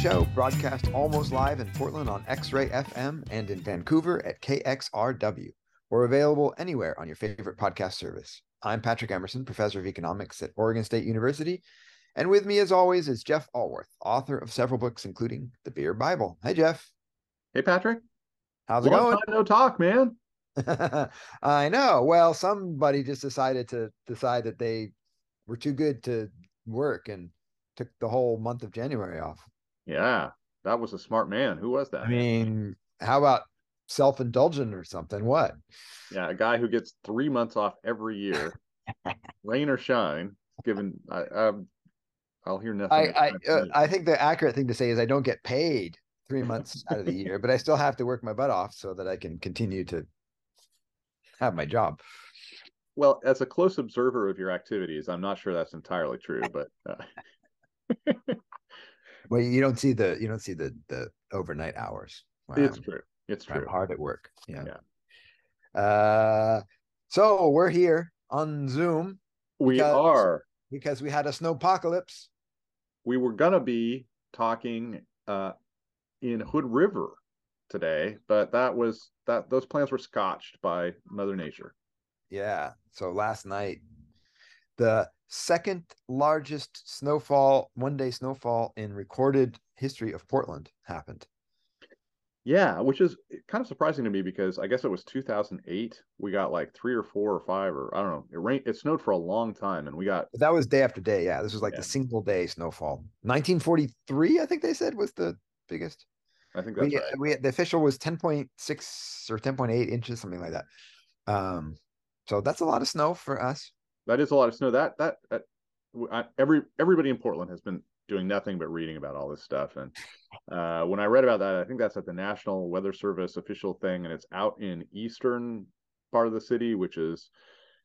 Show, broadcast almost live in Portland on X Ray FM and in Vancouver at KXRW. We're available anywhere on your favorite podcast service. I'm Patrick Emerson, professor of economics at Oregon State University. And with me, as always, is Jeff Alworth, author of several books, including The Beer Bible. Hey, Jeff. Hey, Patrick. How's it Long going? no talk, man. I know. Well, somebody just decided to decide that they were too good to work and took the whole month of January off. Yeah, that was a smart man. Who was that? I mean, how about self-indulgent or something? What? yeah, a guy who gets three months off every year, rain or shine. Given, I, um, I'll hear nothing. I I uh, I think the accurate thing to say is I don't get paid three months out of the year, but I still have to work my butt off so that I can continue to have my job. well, as a close observer of your activities, I'm not sure that's entirely true, but uh, Well, you don't see the you don't see the the overnight hours. it's I'm- true. It's I'm true. hard at work. Yeah. Yeah. Uh, so we're here on Zoom We because- are. because we had a snow apocalypse. We were gonna be talking uh, in Hood River today, but that was that. Those plans were scotched by Mother Nature. Yeah. So last night, the second largest snowfall, one day snowfall in recorded history of Portland happened. Yeah, which is kind of surprising to me because I guess it was 2008. We got like three or four or five or I don't know. It rained. It snowed for a long time, and we got that was day after day. Yeah. This was like Yeah. the single day snowfall. 1943, I think they said was the biggest. I think that's we, right. we the official was 10.6 or 10.8 inches, something like that. Um, so that's a lot of snow for us. That is a lot of snow. That that, that I, every everybody in Portland has been doing nothing but reading about all this stuff. And uh, when I read about that, I think that's at the National Weather Service official thing, and it's out in eastern part of the city, which is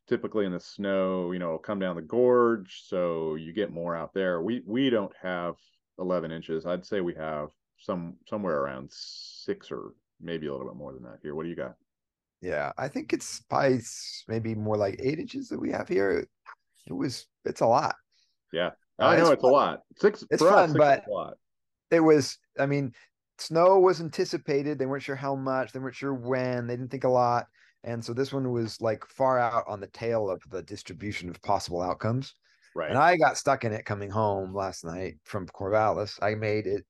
typically in the snow. You know, come down the gorge, so you get more out there. We we don't have 11 inches. I'd say we have some somewhere around six or maybe a little bit more than that here. What do you got? Yeah, I think it's probably maybe more like eight inches that we have here. It was it's a lot. Yeah, Uh, I know it's it's, a lot. Six. It's fun, six but-. It was, I mean, snow was anticipated. They weren't sure how much, they weren't sure when, they didn't think a lot. And so this one was like far out on the tail of the distribution of possible outcomes. Right. And I got stuck in it coming home last night from Corvallis. I made it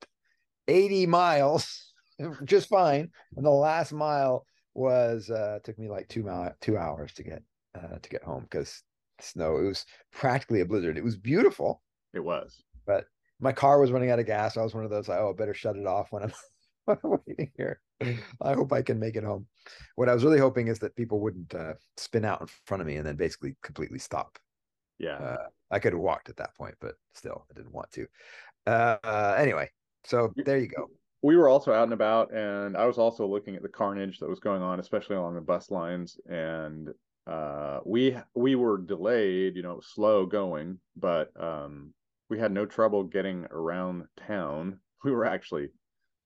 80 miles just fine. And the last mile was uh took me like two mile two hours to get uh to get home because snow. It was practically a blizzard. It was beautiful, It was. but my car was running out of gas. I was one of those, I oh, I better shut it off when I'm, when I'm waiting here. I hope I can make it home. What I was really hoping is that people wouldn't uh, spin out in front of me and then basically completely stop. Yeah. Uh, I could have walked at that point, but still, I didn't want to. Uh, anyway, so there you go. We were also out and about, and I was also looking at the carnage that was going on, especially along the bus lines. And uh, we we were delayed, you know, slow going, but um, we had no trouble getting around town. We were actually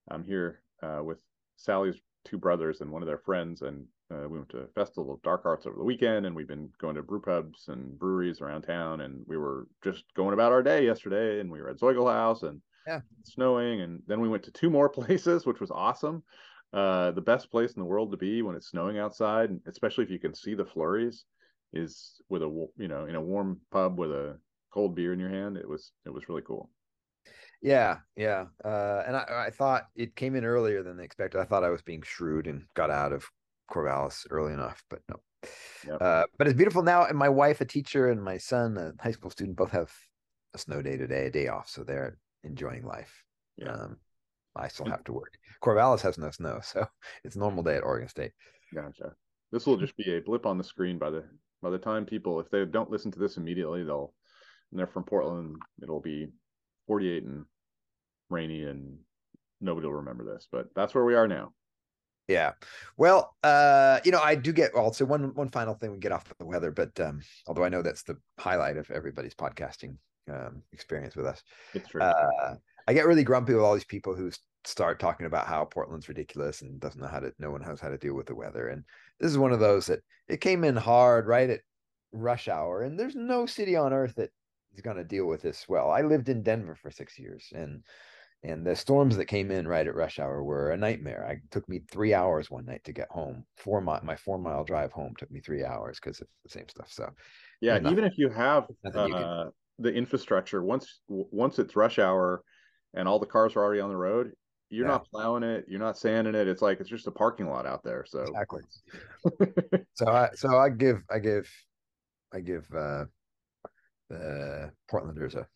um, here uh, with Sally's two brothers and one of their friends, and uh, we went to a festival of dark arts over the weekend, and we've been going to brew pubs and breweries around town, and we were just going about our day yesterday, and we were at Zoiglhaus and Yeah. snowing, and then we went to two more places, which was awesome. Uh, the best place in the world to be when it's snowing outside, especially if you can see the flurries, is with a you know in a warm pub with a cold beer in your hand. It was it was really cool. Yeah, yeah. Uh, and I, I thought it came in earlier than they expected. I thought I was being shrewd and got out of Corvallis early enough, but no. Yep. Uh, but it's beautiful now. And my wife, a teacher, and my son, a high school student, both have a snow day today, a day off, so they're enjoying life. Yeah. Um, I still have to work. Corvallis has no snow, so it's a normal day at Oregon State. Gotcha. This will just be a blip on the screen by the by the time people, if they don't listen to this immediately, they'll and they're from Portland. It'll be 48 and rainy, and nobody will remember this. But that's where we are now. Yeah. Well, uh, you know, I do get also one one final thing we get off the weather, but um, although I know that's the highlight of everybody's podcasting um experience with us. It's true. Uh I get really grumpy with all these people who start talking about how Portland's ridiculous and doesn't know how to no one knows how to deal with the weather. And this is one of those that it came in hard right at rush hour, and there's no city on earth that is gonna deal with this well. I lived in Denver for six years and and the storms that came in right at rush hour were a nightmare. I took me three hours one night to get home. Four mile, my four mile drive home took me three hours because of the same stuff. So, yeah, even if you have uh, the infrastructure, once once it's rush hour, and all the cars are already on the road, you're yeah. not plowing it, you're not sanding it. It's like it's just a parking lot out there. So exactly. so I so I give I give I give uh the Portlanders a,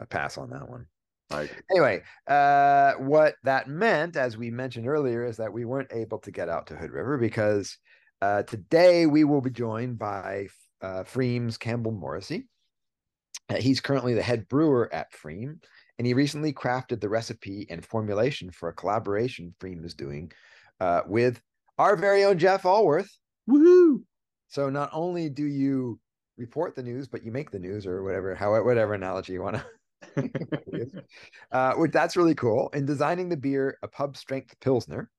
a pass on that one. Right. Anyway, uh, what that meant, as we mentioned earlier, is that we weren't able to get out to Hood River because uh, today we will be joined by uh, Pfriems Campbell Morrissey. Uh, he's currently the head brewer at Pfriem, and he recently crafted the recipe and formulation for a collaboration Pfriem is doing uh, with our very own Jeff Alworth. Woohoo! So not only do you report the news, but you make the news or whatever, how whatever analogy you want to uh, which that's really cool. In designing the beer, a pub strength pilsner,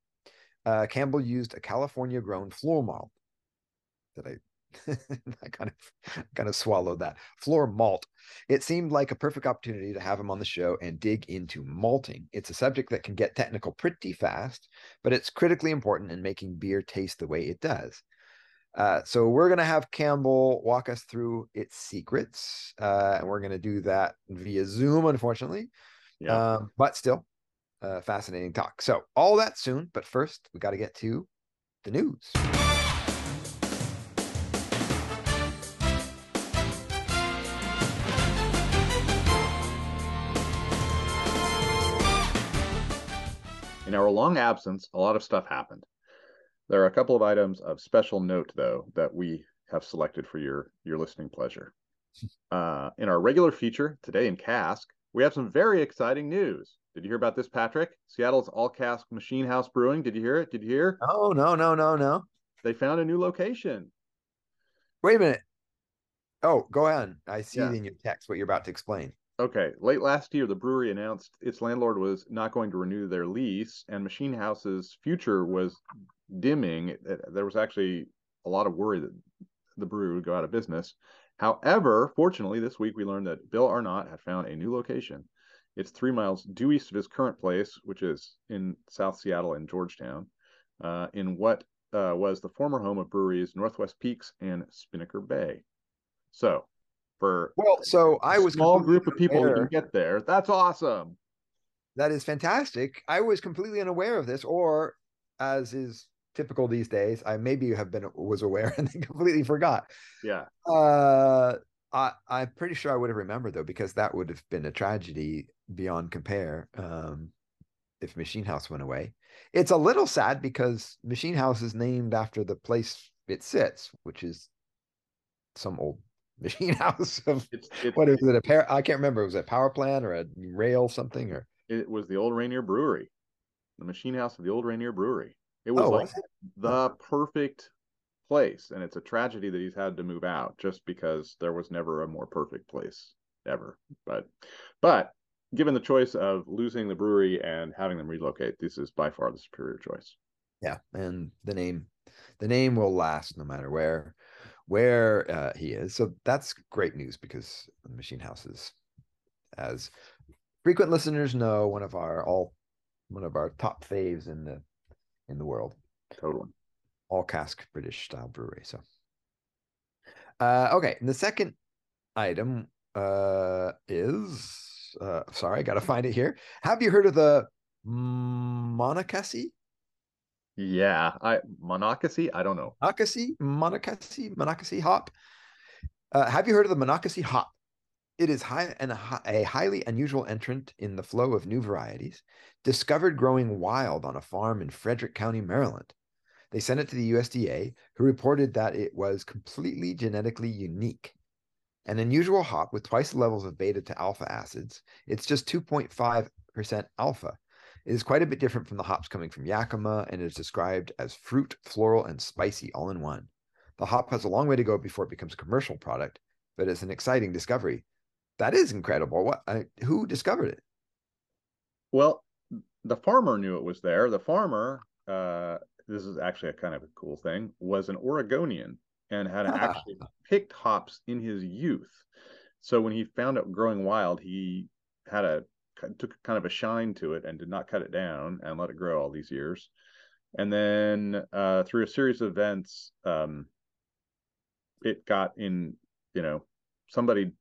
uh, Campbell used a California grown floor malt. That I, I kind of kind of swallowed that floor malt. It seemed like a perfect opportunity to have him on the show and dig into malting. It's a subject that can get technical pretty fast, but it's critically important in making beer taste the way it does. Uh, so we're going to have Campbell walk us through its secrets. Uh, and we're going to do that via Zoom, unfortunately. Yeah. Um, but still, uh, fascinating talk. So all that soon. But first, we got to get to the news. In our long absence, a lot of stuff happened. There are a couple of items of special note, though, that we have selected for your your listening pleasure. Uh, in our regular feature today in Cask, we have some very exciting news. Did you hear about this, Patrick? Seattle's All Cask Machine House Brewing. Did you hear it? Did you hear? Oh no no no no! They found a new location. Wait a minute. Oh, go ahead. I see yeah. in your text what you're about to explain. Okay. Late last year, the brewery announced its landlord was not going to renew their lease, and Machine House's future was dimming, there was actually a lot of worry that the brewery would go out of business. However, fortunately, this week we learned that Bill Arnott had found a new location. It's three miles due east of his current place, which is in South Seattle in Georgetown, uh, in what uh, was the former home of breweries Northwest Peaks and Spinnaker Bay. So, for well, so I was a small group of people who can get there. That's awesome. That is fantastic. I was completely unaware of this, or as is typical these days. I maybe have been was aware and then completely forgot. Yeah. Uh, I I'm pretty sure I would have remembered though because that would have been a tragedy beyond compare. Um, if Machine House went away, it's a little sad because Machine House is named after the place it sits, which is some old machine house of it's, it's, what is it a pair i can't remember was it a power plant or a rail something or it was the old rainier brewery the machine house of the old rainier brewery it was oh, like the perfect place, and it's a tragedy that he's had to move out just because there was never a more perfect place ever. But, but given the choice of losing the brewery and having them relocate, this is by far the superior choice. Yeah, and the name, the name will last no matter where, where uh, he is. So that's great news because the Machine House is, as frequent listeners know, one of our all, one of our top faves in the in the world. Totally. All cask British style brewery. So, uh, okay. And the second item uh, is uh, sorry, I got to find it here. Have you heard of the Monocacy? Yeah, I Monocacy. I don't know. Monocacy, Monocacy, Monocacy hop. Uh, have you heard of the Monocacy hop? It is high and a highly unusual entrant in the flow of new varieties, discovered growing wild on a farm in Frederick County, Maryland. They sent it to the USDA, who reported that it was completely genetically unique. An unusual hop with twice the levels of beta to alpha acids, it's just 2.5% alpha. It is quite a bit different from the hops coming from Yakima and is described as fruit, floral, and spicy all in one. The hop has a long way to go before it becomes a commercial product, but it's an exciting discovery that is incredible. What? I, who discovered it? Well, the farmer knew it was there. The farmer, uh, this is actually a kind of a cool thing, was an Oregonian and had actually picked hops in his youth. So when he found it growing wild, he had a took kind of a shine to it and did not cut it down and let it grow all these years. And then uh, through a series of events, um, it got in. You know, somebody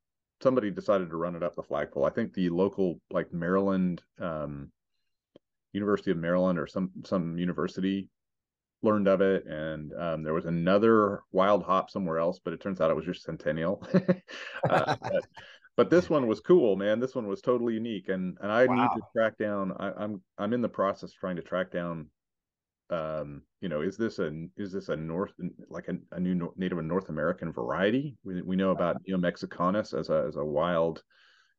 somebody decided to run it up the flagpole. I think the local like Maryland um, University of Maryland or some some university learned of it and um, there was another wild hop somewhere else but it turns out it was just centennial uh, but, but, this one was cool man. This one was totally unique and and i wow. need to track down I, am I'm, I'm in the process trying to track down um you know is this a is this a north like a, a new native north american variety? We, we know about neo mexicanus as a as a wild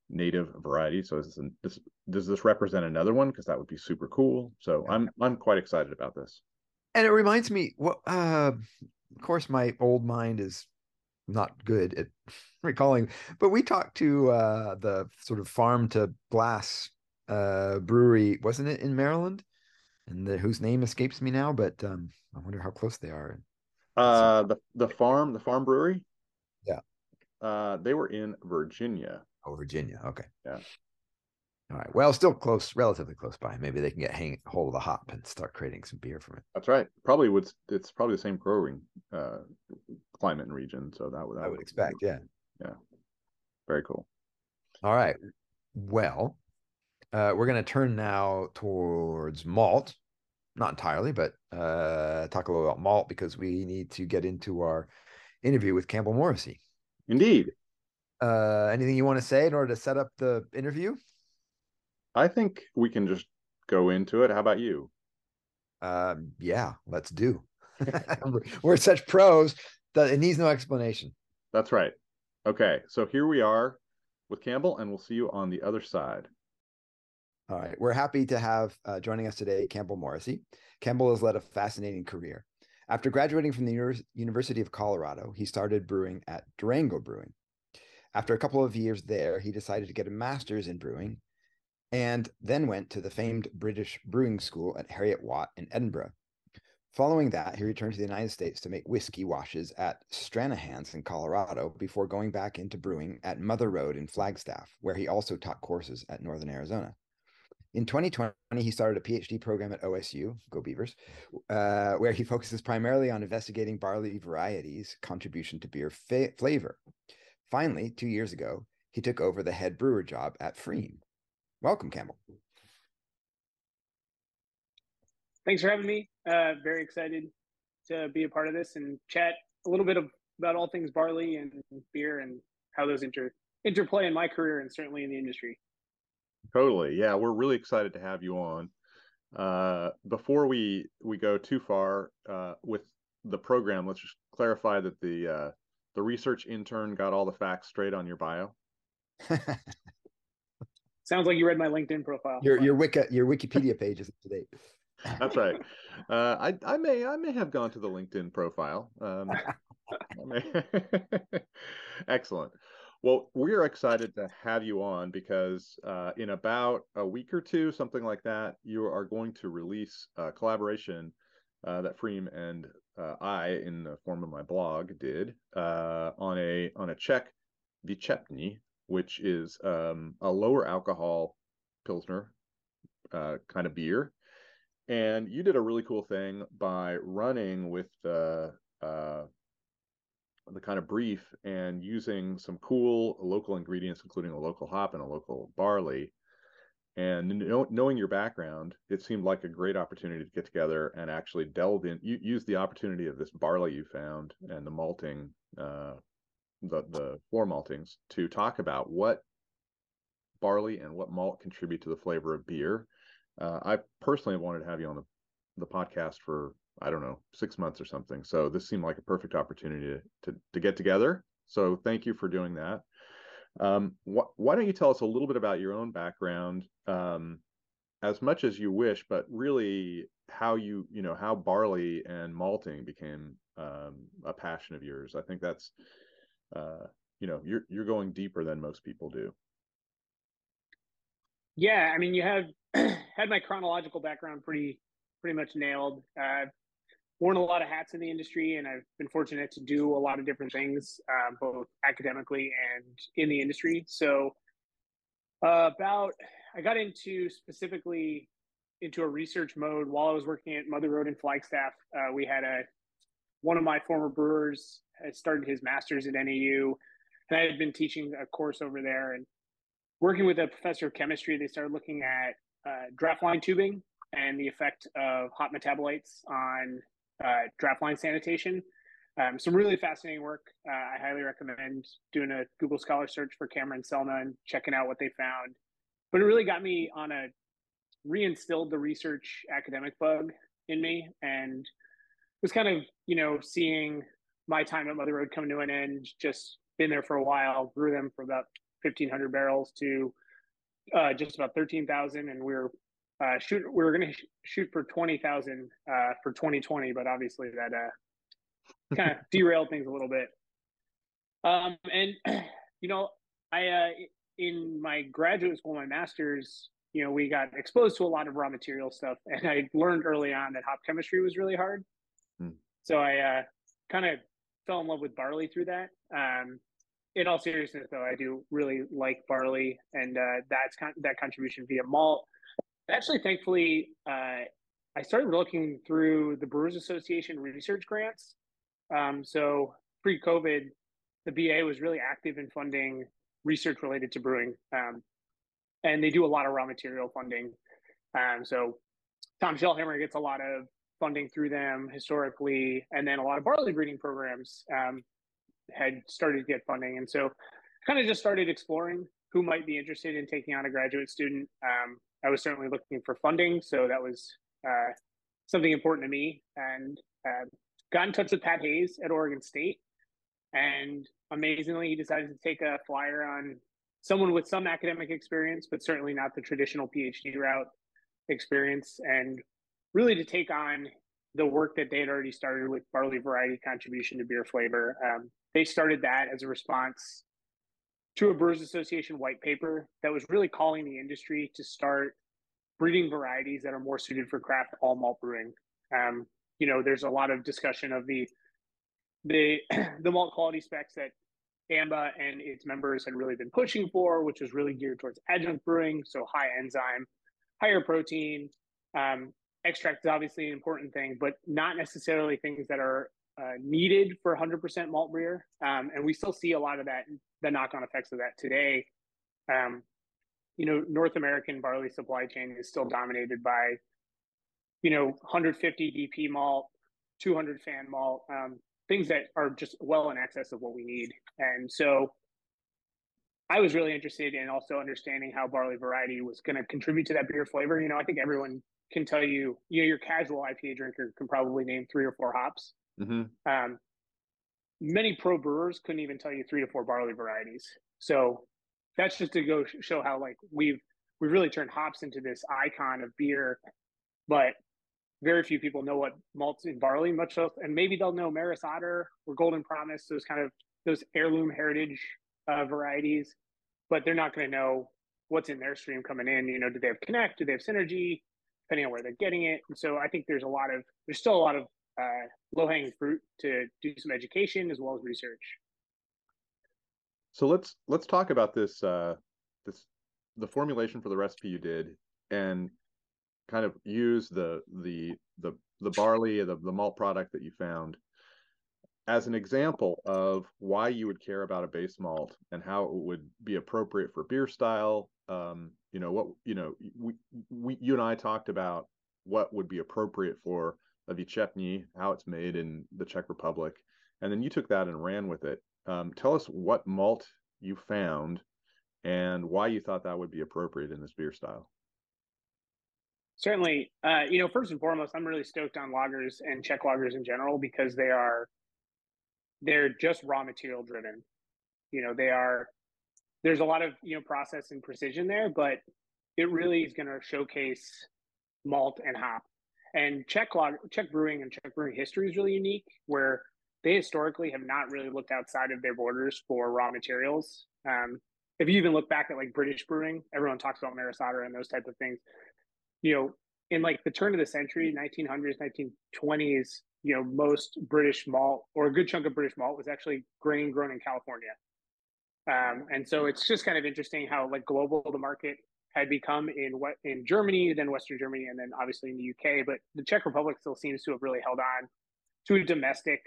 native variety so is this, this does this represent another one? Because that would be super cool. So i'm i'm quite excited about this. And it reminds me what uh of course my old mind is not good at recalling but we talked to uh the sort of farm to glass uh brewery wasn't it in maryland? And the, whose name escapes me now but um i wonder how close they are. Uh the the farm the farm brewery? Yeah. Uh they were in virginia. Oh virginia. Okay. Yeah all right. Well, still close, relatively close by. Maybe they can get hang hold of the hop and start creating some beer from it. That's right. Probably would. It's probably the same growing uh, climate and region. So that would. That I would expect. Yeah. Yeah. Very cool. All right. Well, uh, we're going to turn now towards malt. Not entirely, but uh, talk a little about malt because we need to get into our interview with Campbell Morrissey. Indeed. Uh, anything you want to say in order to set up the interview? I think we can just go into it. How about you? Um, yeah, let's do. We're such pros that it needs no explanation. That's right. Okay, so here we are with Campbell, and we'll see you on the other side. All right. We're happy to have uh, joining us today Campbell Morrissey. Campbell has led a fascinating career. After graduating from the Uni- University of Colorado, he started brewing at Durango Brewing. After a couple of years there, he decided to get a master's in brewing and then went to the famed British Brewing School at Heriot Watt in Edinburgh. Following that, he returned to the United States to make whiskey washes at Stranahan's in Colorado before going back into brewing at Mother Road in Flagstaff, where he also taught courses at Northern Arizona. In 2020, he started a PhD program at OSU, Go Beavers, uh, where he focuses primarily on investigating barley varieties' contribution to beer fa- flavor. Finally, two years ago, he took over the head brewer job at Pfriem, Welcome, Campbell. Thanks for having me. Uh, very excited to be a part of this and chat a little bit of, about all things barley and beer and how those inter interplay in my career and certainly in the industry. Totally. Yeah, we're really excited to have you on. Uh, before we we go too far uh, with the program, let's just clarify that the uh, the research intern got all the facts straight on your bio. Sounds like you read my LinkedIn profile. Your your Wiki your Wikipedia page is up to date. That's right. Uh, I I may I may have gone to the LinkedIn profile. Um, Excellent. Well, we're excited to have you on because uh, in about a week or two, something like that, you are going to release a collaboration uh, that Pfriem and uh, I, in the form of my blog, did uh, on a on a Czech Výčepní, which is um, a lower alcohol pilsner uh, kind of beer. And you did a really cool thing by running with the uh, the kind of brief and using some cool local ingredients, including a local hop and a local barley. And know, knowing your background, it seemed like a great opportunity to get together and actually delve in. You use the opportunity of this barley you found and the malting uh, the the floor maltings to talk about what barley and what malt contribute to the flavor of beer. Uh, I personally wanted to have you on the the podcast for I don't know six months or something. So this seemed like a perfect opportunity to to, to get together. So thank you for doing that. Um, wh- why don't you tell us a little bit about your own background, um, as much as you wish, but really how you you know how barley and malting became um, a passion of yours. I think that's uh, you know you're you're going deeper than most people do. Yeah i mean you have had my chronological background pretty pretty much nailed. I've worn a lot of hats in the industry and i've been fortunate to do a lot of different things uh, both academically and in the industry. So Uh, about I got into specifically into a research mode while I was working at Mother Road in Flagstaff. Uh, we had a one of my former brewers had started his master's at NAU, and I had been teaching a course over there and working with a professor of chemistry. They started looking at uh, draft line tubing and the effect of hop metabolites on uh, draft line sanitation. Um, some really fascinating work. Uh, I highly recommend doing a Google Scholar search for Cameron Selna and checking out what they found. But it really got me on a reinstilled the research academic bug in me and was kind of, you know, seeing my time at Mother Road come to an end, just been there for a while, grew them from about 1,500 barrels to uh, just about 13,000. And we are uh, shoot, we were going to sh- shoot for 20,000 uh, for 2020, but obviously that uh, kind of derailed things a little bit. Um, and you know, I uh, in my graduate school, my master's, you know, we got exposed to a lot of raw material stuff, and I learned early on that hop chemistry was really hard. Hmm. So I uh, kind of fell in love with barley through that. Um, in all seriousness, though, I do really like barley, and uh, that's con- that contribution via malt. Actually, thankfully, uh, I started looking through the Brewers Association research grants um, so pre-COVID, the BA was really active in funding research related to brewing, um, and they do a lot of raw material funding. Um, so Tom Shellhammer gets a lot of funding through them historically, and then a lot of barley breeding programs um, had started to get funding, and so kind of just started exploring who might be interested in taking on a graduate student. Um, I was certainly looking for funding, so that was uh, something important to me, and uh, got in touch with Pat Hayes at Oregon State, and amazingly, he decided to take a flyer on someone with some academic experience, but certainly not the traditional PhD route experience, and really to take on the work that they had already started with barley variety contribution to beer flavor. Um, they started that as a response to a Brewers Association white paper that was really calling the industry to start breeding varieties that are more suited for craft all malt brewing. Um, you know, there's a lot of discussion of the the the malt quality specs that AMBA and its members had really been pushing for, which was really geared towards adjunct brewing, so high enzyme, higher protein. Um, extract is obviously an important thing, but not necessarily things that are uh, needed for 100% malt beer. Um, and we still see a lot of that, the knock-on effects of that today. Um, you know, North American barley supply chain is still dominated by you know 150 DP malt, 200 fan malt, um, things that are just well in excess of what we need. And so I was really interested in also understanding how barley variety was going to contribute to that beer flavor. You know, I think everyone can tell you, you know, your casual IPA drinker can probably name three or four hops. Mm-hmm. Um, many pro brewers couldn't even tell you three to four barley varieties. So that's just to go show how like we've we've really turned hops into this icon of beer, but very few people know what malts in barley, much of, and maybe they'll know Maris Otter or Golden Promise, those kind of those heirloom heritage uh, varieties, but they're not going to know what's in their stream coming in. You know, do they have connect? Do they have synergy? Depending on where they're getting it. And so I think there's a lot of there's still a lot of uh, low hanging fruit to do some education as well as research. So let's let's talk about this uh, this the formulation for the recipe you did and kind of use the the the the barley the, the malt product that you found as an example of why you would care about a base malt and how it would be appropriate for beer style um, you know what you know we, we you and i talked about what would be appropriate for a výčepní how it's made in the czech republic and then you took that and ran with it. Um, tell us what malt you found and why you thought that would be appropriate in this beer style. Certainly, uh, you know, first and foremost, I'm really stoked on lagers and Czech lagers in general because they are they're just raw material driven. You know, they are there's a lot of you know process and precision there, but it really is going to showcase malt and hop. And Czech log, Czech brewing and Czech brewing history is really unique, where they historically have not really looked outside of their borders for raw materials. Um, if you even look back at like British brewing, everyone talks about Maris Otter and those type of things you know, in like the turn of the century, 1900s, 1920s, you know, most British malt or a good chunk of British malt was actually grain grown in California. Um, and so it's just kind of interesting how like global the market had become in what in Germany, then Western Germany, and then obviously in the UK. But the Czech Republic still seems to have really held on to a domestic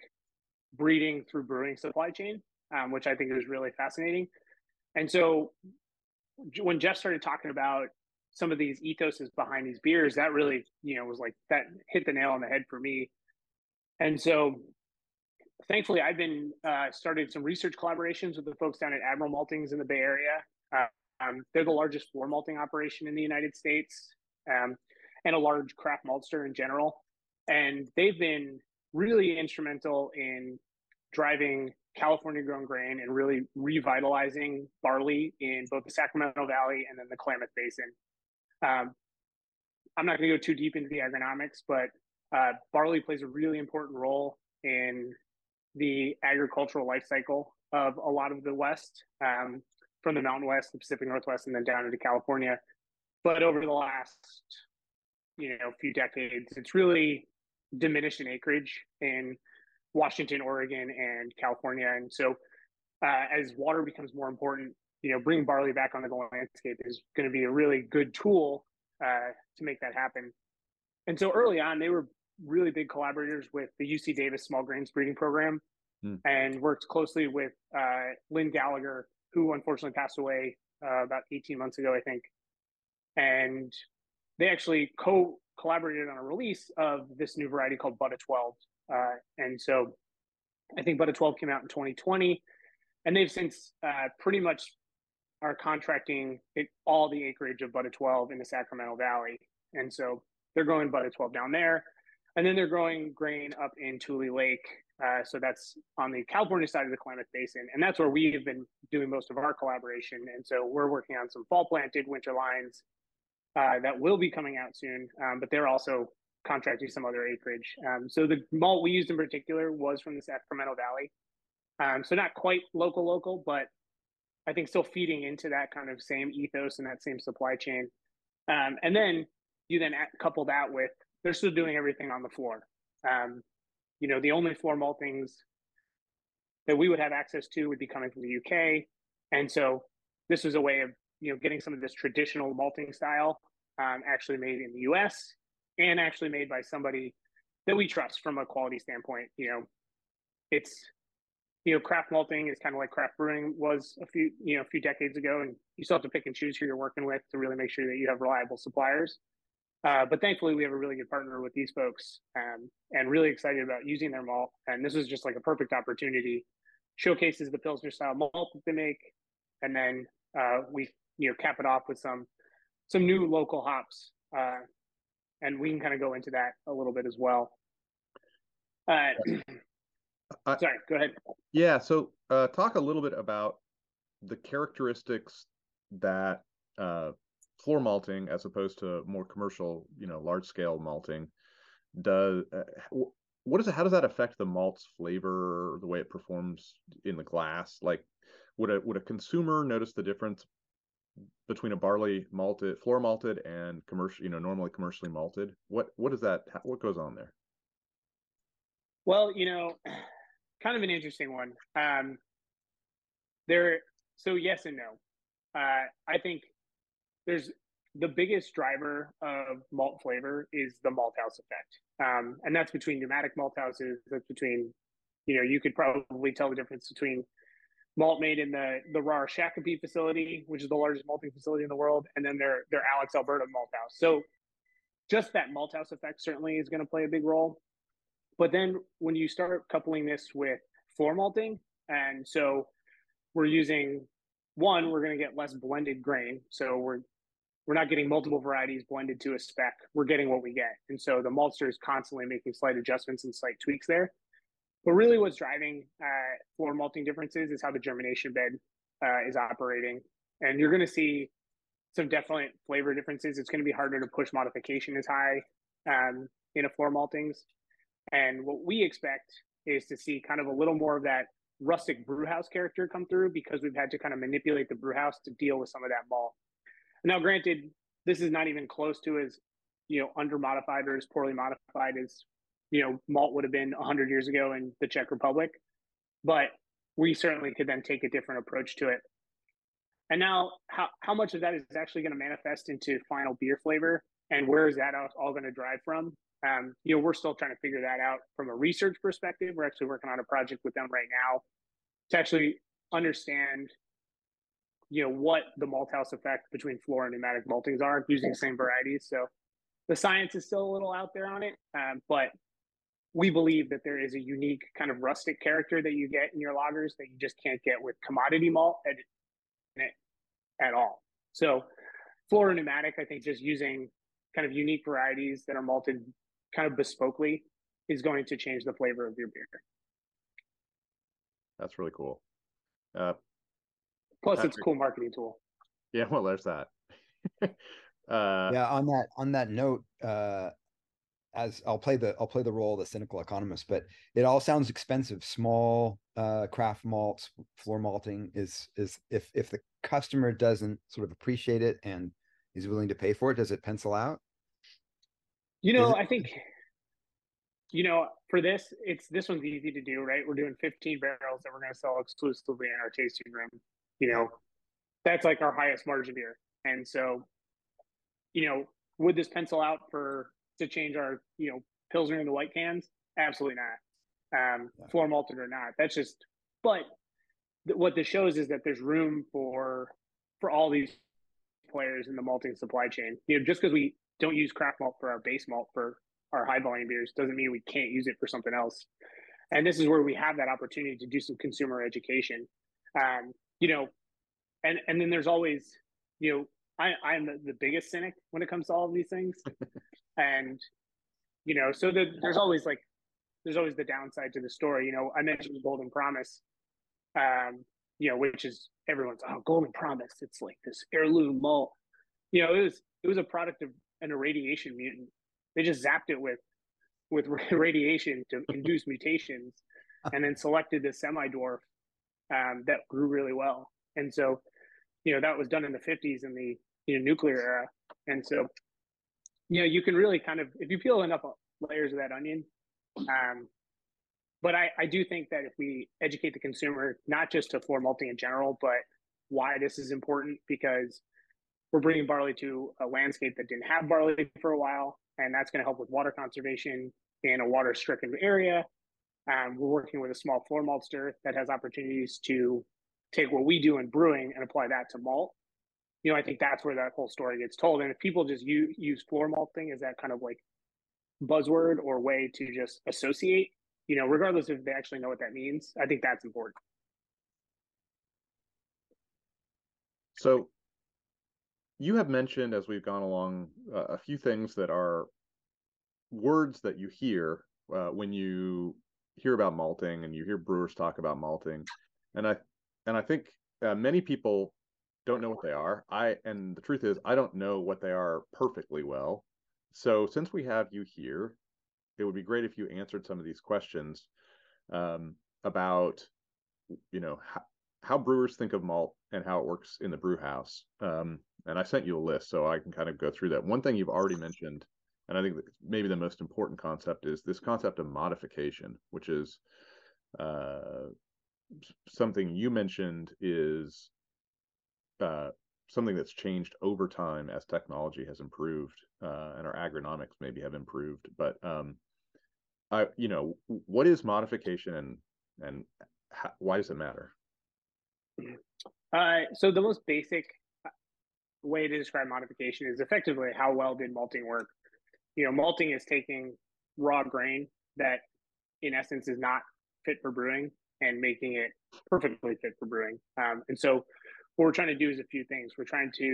breeding through brewing supply chain, um, which I think is really fascinating. And so when Jeff started talking about some of these ethoses behind these beers, that really, you know, was like that hit the nail on the head for me. And so thankfully I've been uh, started some research collaborations with the folks down at Admiral Maltings in the Bay Area. Uh, um, they're the largest floor malting operation in the United States um, and a large craft maltster in general. And they've been really instrumental in driving California grown grain and really revitalizing barley in both the Sacramento Valley and then the Klamath Basin. Um, I'm not going to go too deep into the agronomics, but uh, barley plays a really important role in the agricultural life cycle of a lot of the West, um, from the Mountain West, the Pacific Northwest, and then down into California. But over the last, you know, few decades, it's really diminished in acreage in Washington, Oregon, and California. And so, uh, as water becomes more important, you know, bringing barley back onto the landscape is going to be a really good tool uh, to make that happen. And so, early on, they were really big collaborators with the UC Davis Small Grains Breeding Program, mm. and worked closely with uh, Lynn Gallagher, who unfortunately passed away uh, about 18 months ago, I think. And they actually co collaborated on a release of this new variety called Butta 12. Uh, and so I think Butta 12 came out in 2020, and they've since uh, pretty much are contracting it, all the acreage of Butta 12 in the Sacramento Valley. And so they're growing Butta 12 down there. And then they're growing grain up in Tule Lake. Uh, so that's on the California side of the Klamath Basin. And that's where we have been doing most of our collaboration. And so we're working on some fall planted winter lines uh, that will be coming out soon. Um, but they're also contracting some other acreage. Um, so the malt we used in particular was from the Sacramento Valley. Um, so not quite local, local, but I think still feeding into that kind of same ethos and that same supply chain. Um, and then you then couple that with they're still doing everything on the floor. Um, you know, the only floor maltings that we would have access to would be coming from the UK, and so this was a way of you know getting some of this traditional malting style um, actually made in the US and actually made by somebody that we trust from a quality standpoint. You know, it's you know, craft malting is kind of like craft brewing was a few, you know, a few decades ago, and you still have to pick and choose who you're working with to really make sure that you have reliable suppliers. Uh, but thankfully, we have a really good partner with these folks, um, and really excited about using their malt. And this is just like a perfect opportunity. Showcases the Pilsner style malt that they make, and then uh, we, you know, cap it off with some some new local hops, uh, and we can kind of go into that a little bit as well. Uh, sorry, go ahead. Yeah, so uh, talk a little bit about the characteristics that uh, floor malting, as opposed to more commercial, you know, large scale malting, does. Uh, what is it? How does that affect the malt's flavor, the way it performs in the glass? Like, would a would a consumer notice the difference between a barley malted, floor malted, and commercial, you know, normally commercially malted? What what is that? What goes on there? Well, you know, kind of an interesting one. Um, there, so yes and no. Uh, I think there's the biggest driver of malt flavor is the malt house effect, um, and that's between pneumatic malt houses. That's between, you know, you could probably tell the difference between malt made in the the Rahr Shakopee facility, which is the largest malting facility in the world, and then their their Alix Alberta malt house. So just that malt house effect certainly is going to play a big role. But then when you start coupling this with floor malting, and so we're using one, we're going to get less blended grain. So we're we're not getting multiple varieties blended to a spec. We're getting what we get. And so the maltster is constantly making slight adjustments and slight tweaks there. But really, what's driving uh, floor malting differences is how the germination bed uh, is operating. And you're going to see some definite flavor differences. It's going to be harder to push modification as high um, in a floor maltings. And what we expect is to see kind of a little more of that rustic brewhouse character come through because we've had to kind of manipulate the brewhouse to deal with some of that malt. Now, granted, this is not even close to as you know under modified or as poorly modified as you know malt would have been 100 years ago in the Czech Republic, but we certainly could then take a different approach to it. And now, how, how much of that is actually going to manifest into final beer flavor, and where is that all going to drive from? Um, you know, we're still trying to figure that out from a research perspective. We're actually working on a project with them right now to actually understand, you know, what the malt house effect between floor and pneumatic maltings are using the same varieties. So the science is still a little out there on it, um, but we believe that there is a unique kind of rustic character that you get in your lagers that you just can't get with commodity malt at, at all. So floor and pneumatic, I think just using kind of unique varieties that are malted kind of bespokely is going to change the flavor of your beer. That's really cool. Uh, Plus, Patrick, it's a cool marketing tool. Yeah, well, there's that. uh, yeah, on that on that note, uh, as I'll play the I'll play the role of the cynical economist, but it all sounds expensive. Small uh, craft malts, floor malting is is if if the customer doesn't sort of appreciate it and is willing to pay for it, does it pencil out? You know, I think, you know, for this, it's this one's easy to do, right? We're doing 15 barrels that we're going to sell exclusively in our tasting room. You know, that's like our highest margin beer. And so, you know, would this pencil out for to change our, you know, Pilsner in the white cans? Absolutely not. Um, floor malted or not. That's just, but th- what this shows is that there's room for for all these players in the malting supply chain. You know, just because we don't use craft malt for our base malt for our high volume beers doesn't mean we can't use it for something else. And this is where we have that opportunity to do some consumer education. Um, you know, and and then there's always, you know, I I'm the, the biggest cynic when it comes to all of these things, and you know, so the, there's always like there's always the downside to the story. You know, I mentioned the Golden Promise, um, you know, which is everyone's oh Golden Promise. It's like this heirloom malt. You know, it was it was a product of an irradiation mutant. They just zapped it with with radiation to induce mutations, and then selected the semi dwarf um, that grew really well. And so, you know, that was done in the 50s in the you know, nuclear era. And so, you know, you can really kind of if you peel enough layers of that onion. Um, but I, I do think that if we educate the consumer, not just to floor malting in general, but why this is important, because we're bringing barley to a landscape that didn't have barley for a while, and that's going to help with water conservation in a water stricken area. Um, we're working with a small floor maltster that has opportunities to take what we do in brewing and apply that to malt. You know, I think that's where that whole story gets told. And if people just use, use floor malting as that kind of like buzzword or way to just associate, you know, regardless if they actually know what that means, I think that's important. So you have mentioned as we've gone along uh, a few things that are words that you hear uh, when you hear about malting and you hear brewers talk about malting. And i and i think uh, many people don't know what they are. I and the truth is i don't know what they are perfectly well. So since we have you here it would be great if you answered some of these questions um, about you know how, how brewers think of malt and how it works in the brew house. Um, and I sent you a list so I can kind of go through that. One thing you've already mentioned, and I think maybe the most important concept is this concept of modification, which is uh, something you mentioned is uh, something that's changed over time as technology has improved uh, and our agronomics maybe have improved. But um, I, you know, what is modification and and how, why does it matter? Uh, so the most basic way to describe modification is effectively how well did malting work. You know, malting is taking raw grain that, in essence, is not fit for brewing and making it perfectly fit for brewing. Um, and so, what we're trying to do is a few things. We're trying to,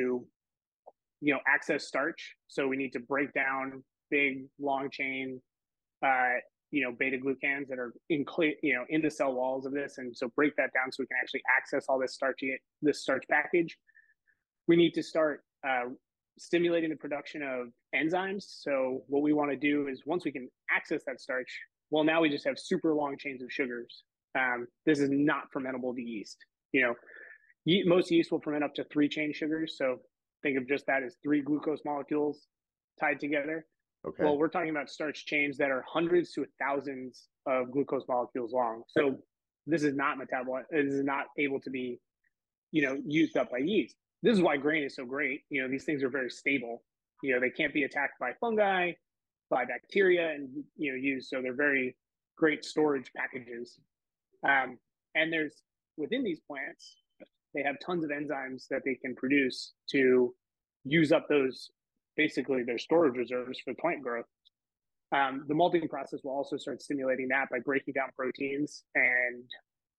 you know, access starch. So we need to break down big, long chain, uh, you know, beta glucans that are in, you know, in the cell walls of this, and so break that down so we can actually access all this starchy, this starch package we need to start uh, stimulating the production of enzymes. So what we want to do is once we can access that starch, well, now we just have super long chains of sugars. Um, this is not fermentable to yeast. You know, ye- most yeast will ferment up to three chain sugars. So think of just that as three glucose molecules tied together. Okay. Well, we're talking about starch chains that are hundreds to thousands of glucose molecules long. So this is not metabolized. This is not able to be, you know, used up by yeast. This is why grain is so great. You know, these things are very stable. You know, they can't be attacked by fungi, by bacteria, and you know, used. So they're very great storage packages. Um, and there's within these plants, they have tons of enzymes that they can produce to use up those basically their storage reserves for plant growth. Um, the malting process will also start stimulating that by breaking down proteins and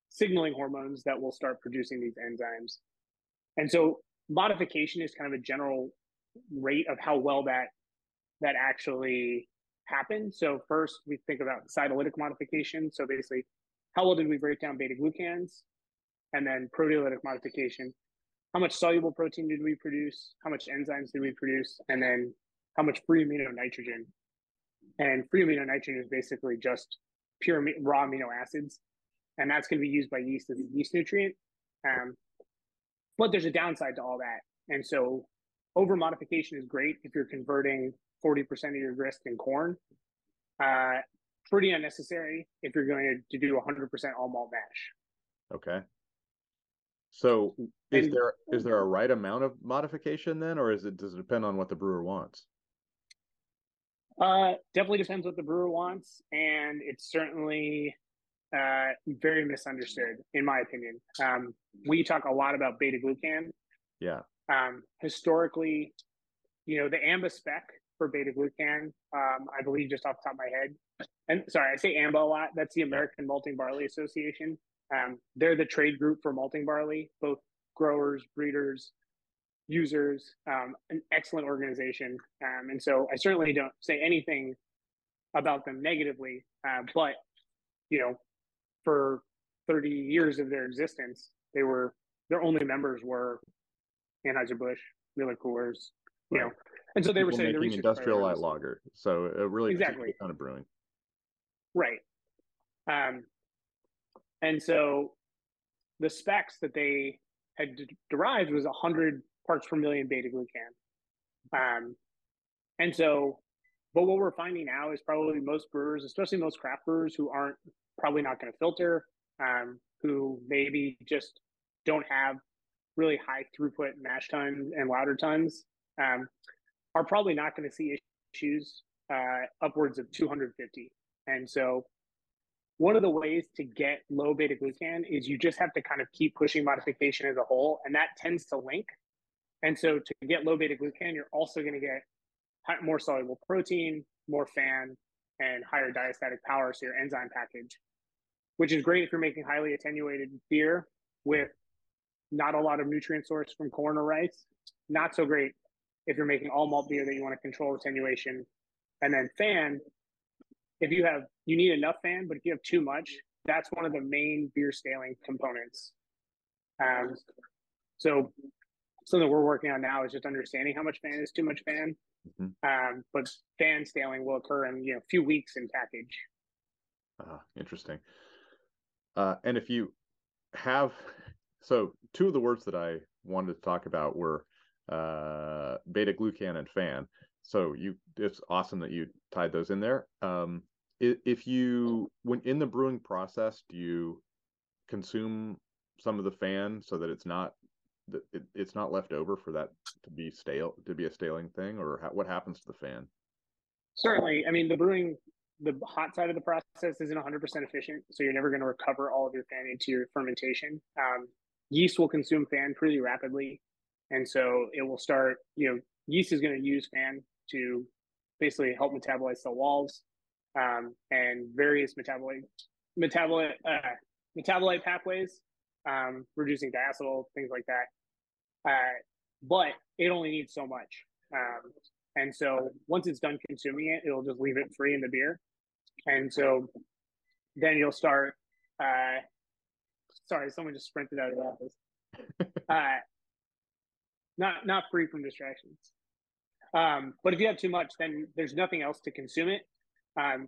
signaling hormones that will start producing these enzymes. And so modification is kind of a general rate of how well that that actually happened. So first we think about cytolytic modification. So basically, how well did we break down beta glucans? And then proteolytic modification. How much soluble protein did we produce? How much enzymes did we produce? And then how much free amino nitrogen and free amino nitrogen is basically just pure raw amino acids. And that's going to be used by yeast as a yeast nutrient. Um, but there's a downside to all that. And so over modification is great if you're converting 40% of your grist in corn. Uh, pretty unnecessary if you're going to, do 100% all malt mash. Okay. So is and, there is there a right amount of modification then, or is it does it depend on what the brewer wants? Uh, definitely depends what the brewer wants, and it's certainly uh, very misunderstood, in my opinion. Um, we talk a lot about beta glucan. Yeah. Um, historically, you know, the AMBA spec for beta glucan, um, I believe, just off the top of my head, and sorry, I say AMBA a lot. That's the American Malting Barley Association. Um, they're the trade group for malting barley, both growers, breeders, users, um, an excellent organization. Um, and so I certainly don't say anything about them negatively, uh, but you know, for 30 years of their existence, they were their only members were Anheuser-Busch, Miller Coors, you right. know, and so they People were saying making industrial light lager. So it really exactly kind of brewing, right? Um, and so the specs that they had derived was 100 parts per million beta glucan. Um, and so, but what we're finding now is probably most brewers, especially most craft brewers who aren't probably not going to filter, um, who maybe just don't have really high throughput mash tuns and lauter tuns, um, are probably not going to see issues uh, upwards of 250. And so, one of the ways to get low beta glucan is you just have to kind of keep pushing modification as a whole, and that tends to link and so to get low beta glucan, you're also going to get more soluble protein, more FAN, and higher diastatic power. So your enzyme package, which is great if you're making highly attenuated beer with not a lot of nutrient source from corn or rice. Not so great if you're making all malt beer that you want to control attenuation. And then FAN, if you have, you need enough FAN, but if you have too much, that's one of the main beer staling components. Um, so something we're working on now is just understanding how much FAN is too much FAN. Mm-hmm. Um, but FAN staling will occur in you know a few weeks in package. Uh, interesting. Uh, and if you have, so two of the words that I wanted to talk about were uh, beta glucan and FAN. So you, it's awesome that you tied those in there. Um, if you, when in the brewing process, do you consume some of the FAN so that it's not it, it's not left over for that to be stale to be a staling thing or what happens to the FAN certainly i mean the brewing the hot side of the process isn't 100% efficient so you're never going to recover all of your FAN into your fermentation um, yeast will consume FAN pretty rapidly and so it will start you know yeast is going to use FAN to basically help metabolize cell walls um, and various metabolite metabolite uh, metabolite pathways um, reducing diacetyl, things like that. Uh, but it only needs so much. Um, and so once it's done consuming it, it'll just leave it free in the beer. And so then you'll start. Uh, sorry, someone just sprinted out of the office. uh, not not free from distractions. Um, but if you have too much, then there's nothing else to consume it. Um,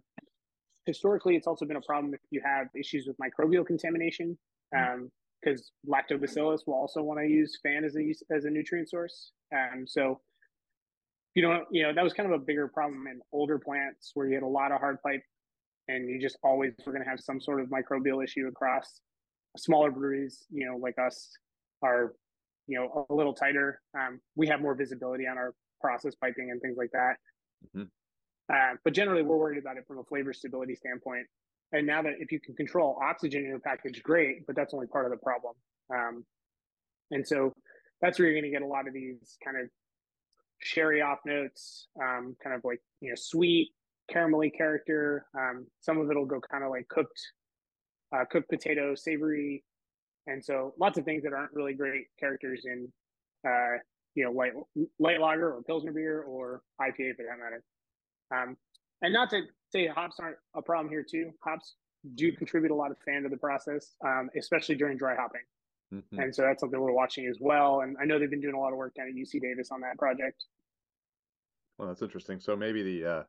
historically, it's also been a problem if you have issues with microbial contamination. Um, because lactobacillus will also want to use FAN as a as a nutrient source. Um, so you know, you know that was kind of a bigger problem in older plants where you had a lot of hard pipe, and you just always were going to have some sort of microbial issue across smaller breweries, you know, like us, are you know a little tighter. Um, we have more visibility on our process piping and things like that. Mm-hmm. Uh, but generally, we're worried about it from a flavor stability standpoint. And now that if you can control oxygen in your package, great, but that's only part of the problem. Um, and so that's where you're going to get a lot of these kind of sherry off notes, um, kind of like you know sweet caramelly character. Um, some of it'll go kind of like cooked, uh, cooked potato, savory, and so lots of things that aren't really great characters in, uh, you know, light light lager or pilsner beer or IPA for that matter. Um, and not to say hops aren't a problem here too. Hops do contribute a lot of fan to the process, um, especially during dry hopping. Mm-hmm. And so that's something we're watching as well. And I know they've been doing a lot of work down at UC Davis on that project. Well, that's interesting. So maybe the uh,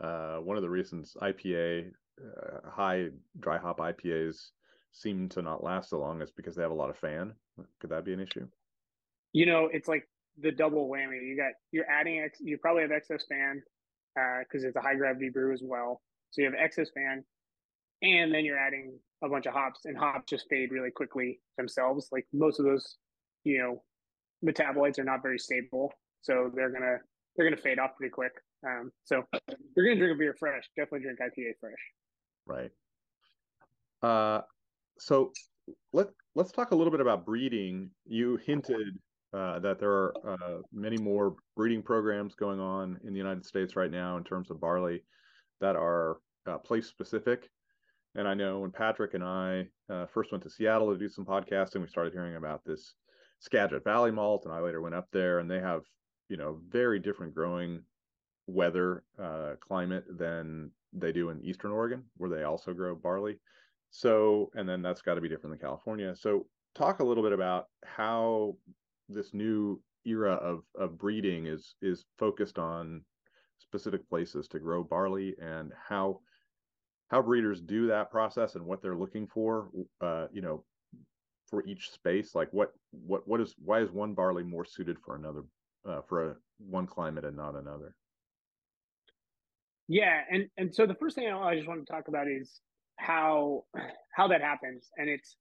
uh, one of the reasons IPA uh, high dry hop IPAs seem to not last so long is because they have a lot of fan. Could that be an issue? You know, it's like the double whammy. You got you're adding ex, you probably have excess fan because uh, it's a high gravity brew as well. So you have excess fan, and then you're adding a bunch of hops, and hops just fade really quickly themselves. Like most of those, you know, metabolites are not very stable, so they're gonna they're gonna fade off pretty quick. Um, so you're gonna drink a beer fresh, definitely drink IPA fresh. Right. Uh, so let let's talk a little bit about breeding. You hinted uh, that there are uh, many more breeding programs going on in the United States right now in terms of barley that are uh, place specific. And I know when Patrick and I uh, first went to Seattle to do some podcasting, we started hearing about this Skagit Valley malt, and I later went up there, and they have you know very different growing weather uh, climate than they do in Eastern Oregon, where they also grow barley. So, and then that's got to be different than California. So, talk a little bit about how this new era of of breeding is is focused on specific places to grow barley and how how breeders do that process and what they're looking for uh you know for each space like what what what is why is one barley more suited for another uh, for a one climate and not another yeah and and so the first thing i just want to talk about is how how that happens and it's